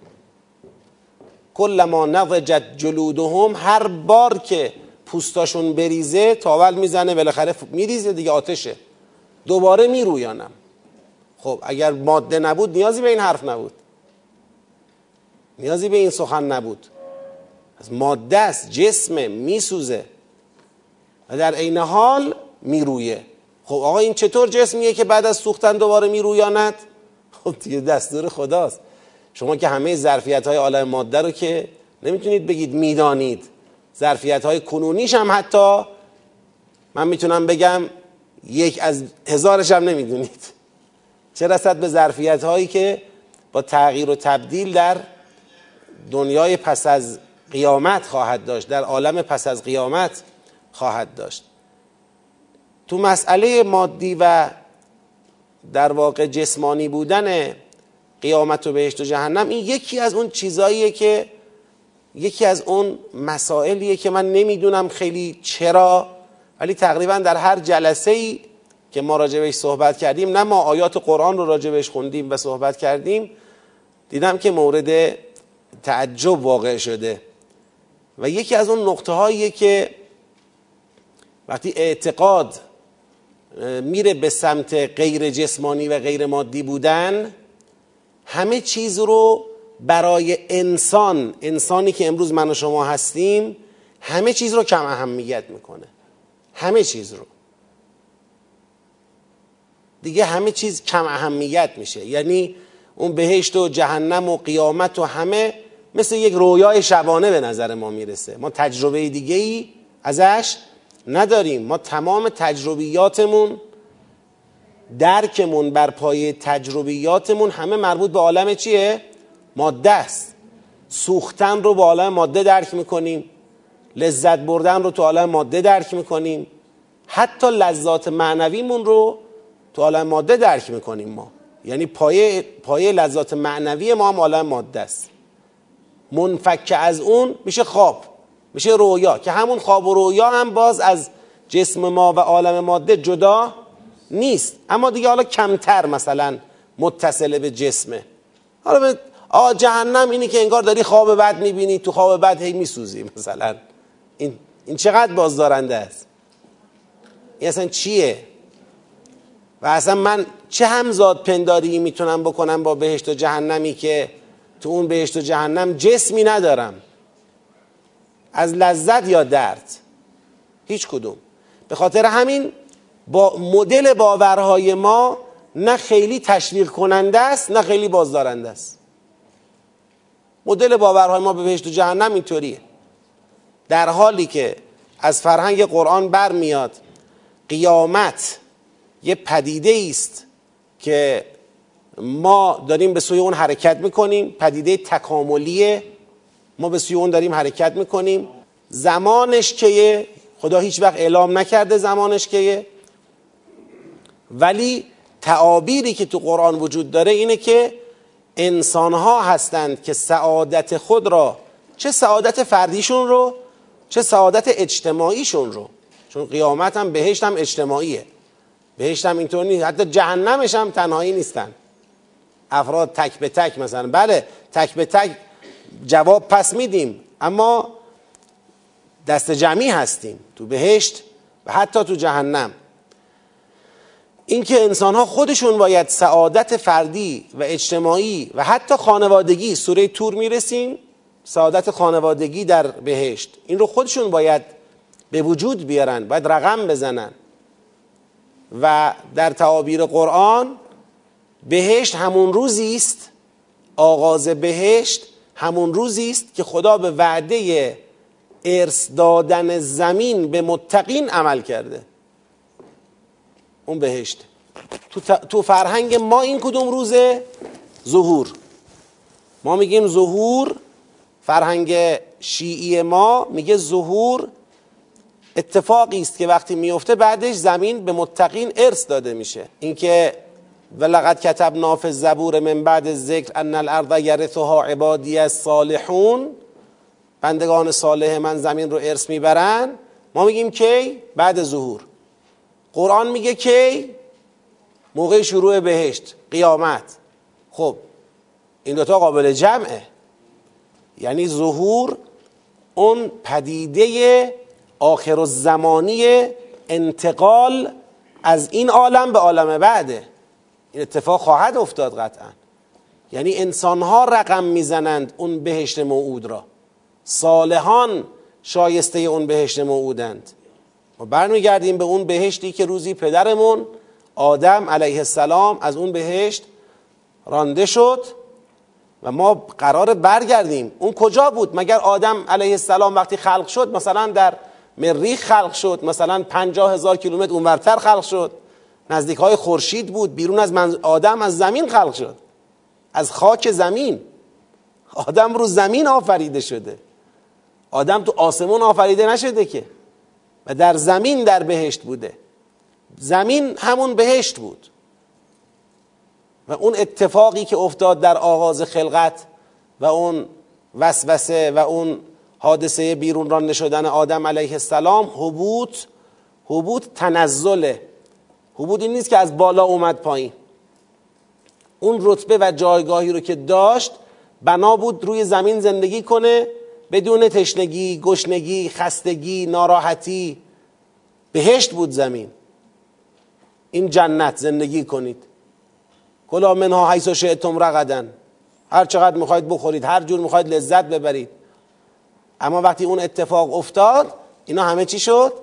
کل ما نضجت جلودهم هر بار که پوستاشون بریزه تاول می‌زنه بالاخره میریزه دیگه آتشه. دوباره میرویانم خب اگر ماده نبود نیازی به این حرف نبود. نیازی به این سخن نبود. از ماده است جسم میسوزه. و در عین حال میرویه. خب آقا این چطور جسمیه که بعد از سوختن دوباره میرویاند *laughs* خب دیگه دستور خداست. شما که همه ظرفیت های عالم ماده رو که نمی‌تونید بگید می‌دانید. ظرفیت های کنونیش هم حتی من می‌تونم بگم یک از هزارش هم نمی‌دونید. چه رسد به ظرفیت هایی که با تغییر و تبدیل در دنیای پس از قیامت خواهد داشت در عالم پس از قیامت خواهد داشت. تو مسئله مادی و در واقع جسمانی بودن قیامت و بهشت و جهنم این یکی از اون چیزاییه که یکی از اون مسائلیه که من نمی‌دونم خیلی چرا ولی تقریبا در هر جلسه ای که ما راجبش صحبت کردیم نه ما آیات قرآن رو راجبش خوندیم و صحبت کردیم دیدم که مورد تعجب واقع شده. و یکی از اون نقطه هاییه که وقتی اعتقاد میره به سمت غیر جسمانی و غیر مادی بودن همه چیز رو برای انسان انسانی که امروز من و شما هستیم همه چیز رو کم اهمیت می‌کنه. همه چیز رو. دیگه همه چیز کم اهمیت میشه. یعنی اون بهشت و جهنم و قیامت و همه مثل یک رویای شبانه به نظر ما می‌رسه. ما تجربه دیگه ای ازش نداریم. ما تمام تجربیاتمون درکمون بر پای تجربیاتمون همه مربوط به عالم چیه؟ ماده است. سوختن رو با عالم ماده درک می‌کنیم. لذت بردن رو تو عالم ماده درک می‌کنیم. حتی لذات معنویمون رو تو عالم ماده درک می‌کنیم ما. یعنی پایه, پایه لذات معنوی ما هم عالم ماده است. منفک از اون میشه خواب. میشه رویا. که همون خواب و رویا هم باز از جسم ما و عالم ماده جدا نیست. اما دیگه حالا کمتر مثلا متصله به جسمه. حالا به آ جهنم اینی که انگار داری خواب بد می‌بینی تو خواب بد هی میسوزی مثلا. این, این چقدر بازدارنده است؟ این اصلا چیه؟ و اصلا من چه همزاد پنداری می‌تونم بکنم با بهشت و جهنمی که تو اون بهشت و جهنم جسمی ندارم؟ از لذت یا درد؟ هیچ کدوم. به خاطر همین با مدل باورهای ما نه خیلی تشویق کننده است نه خیلی بازدارنده است. مدل باورهای ما به بهشت و جهنم اینطوریه. در حالی که از فرهنگ قرآن برمیاد قیامت یه پدیده است که ما داریم به سوی اون حرکت می‌کنیم پدیده تکاملیه. ما به سوی اون داریم حرکت می‌کنیم. زمانش که خدا هیچ وقت اعلام نکرده زمانش که ولی تعابیری که تو قرآن وجود داره اینه که انسان ها هستند که سعادت خود را چه سعادت فردیشون رو چه سعادت اجتماعیشون رو. چون قیامت هم بهشت هم اجتماعیه. بهشت هم اینطور نیست. حتی جهنمش هم تنهایی نیستن. افراد تک به تک مثلا. بله تک به تک جواب پس میدیم. اما دست جمعی هستیم. تو بهشت و حتی تو جهنم. اینکه انسان ها خودشون باید سعادت فردی و اجتماعی و حتی خانوادگی سوره تور می‌رسیم سعادت خانوادگی در بهشت. این رو خودشون باید به وجود بیارن باید رقم بزنن. و در تعابیر قرآن بهشت همون روزی است آغاز بهشت همون روزی است که خدا به وعده ارث دادن زمین به متقین عمل کرده. اون بهشت. تو, تو فرهنگ ما این کدوم روزه؟ ظهور. ما میگیم ظهور فرهنگ شیعی ما میگه ظهور. اتفاقی است که وقتی میفته بعدش زمین به متقین ارث داده میشه. اینکه ولقد کتبنا فی الزبور من بعد ذکر ان الارض یرثها عبادی الصالحون. بندگان صالح من زمین رو ارث می‌برن. ما میگیم کی؟ بعد ظهور. قرآن میگه کی موقع شروع بهشت قیامت. خب این دوتا قابل جمعه. یعنی ظهور اون پدیده آخر الزمانی انتقال از این عالم به عالم بعده. این اتفاق خواهد افتاد قطعا. یعنی انسانها رقم می‌زنند اون بهشت موعود را. صالحان شایسته اون بهشت موعودند. ما برمیگردیم به اون بهشتی که روزی پدرمون آدم علیه السلام از اون بهشت رانده شد و ما قرار برگردیم. اون کجا بود؟ مگر آدم علیه السلام وقتی خلق شد مثلا در مریخ خلق شد مثلا پنجاه هزار کیلومتر اونورتر خلق شد نزدیک های خورشید بود بیرون از من آدم از زمین خلق شد از خاک زمین. آدم رو زمین آفریده شده. آدم تو آسمون آفریده نشده که. و در زمین در بهشت بوده. زمین همون بهشت بود. و اون اتفاقی که افتاد در آغاز خلقت و اون وسوسه و اون حادثه بیرون رانده شدن آدم علیه السلام حبوط حبوط تنزله. حبوط این نیست که از بالا اومد پایین. اون رتبه و جایگاهی رو که داشت بنا بود روی زمین زندگی کنه بدون تشنگی، گشنگی، خستگی، ناراحتی. بهشت بود زمین. این جنت زندگی کنید. کلا منها حیث و شئتم رغدن. هر چقدر می‌خواید بخورید هر جور می‌خواید لذت ببرید. اما وقتی اون اتفاق افتاد اینا همه چی شد؟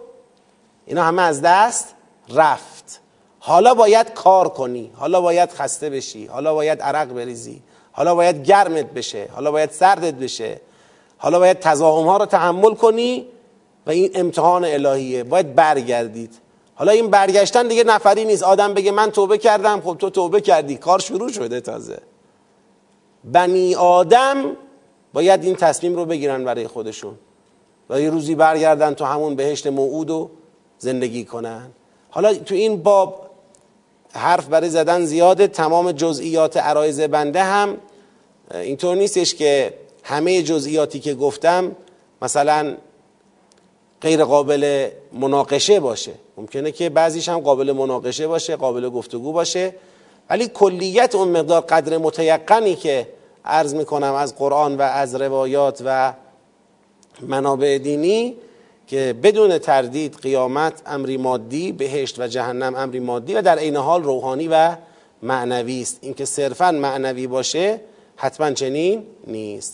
اینا همه از دست رفت. حالا باید کار کنی. حالا باید خسته بشی. حالا باید عرق بریزی. حالا باید گرمت بشه. حالا باید سردت بشه. حالا باید تضاهم ها رو تحمل کنی و این امتحان الهیه باید برگردید. حالا این برگشتن دیگه نفری نیست. آدم بگه من توبه کردم خب تو توبه کردی. کار شروع شده تازه. بنی آدم باید این تصمیم رو بگیرن برای خودشون و یه روزی برگردن تو همون بهشت موعود و زندگی کنن. حالا تو این باب حرف برای زدن زیاده. تمام جزئیات عرایز بنده هم اینطور نیستش که همه جزئیاتی که گفتم مثلا غیر قابل مناقشه باشه. ممکنه که بعضیش هم قابل مناقشه باشه قابل گفتگو باشه. ولی کلیت اون مقدار قدر متیقنی که عرض می‌کنم از قرآن و از روایات و منابع دینی که بدون تردید قیامت امری مادی بهشت و جهنم امری مادی و در عین حال روحانی و معنوی است. اینکه صرفا معنوی باشه حتما چنین نیست.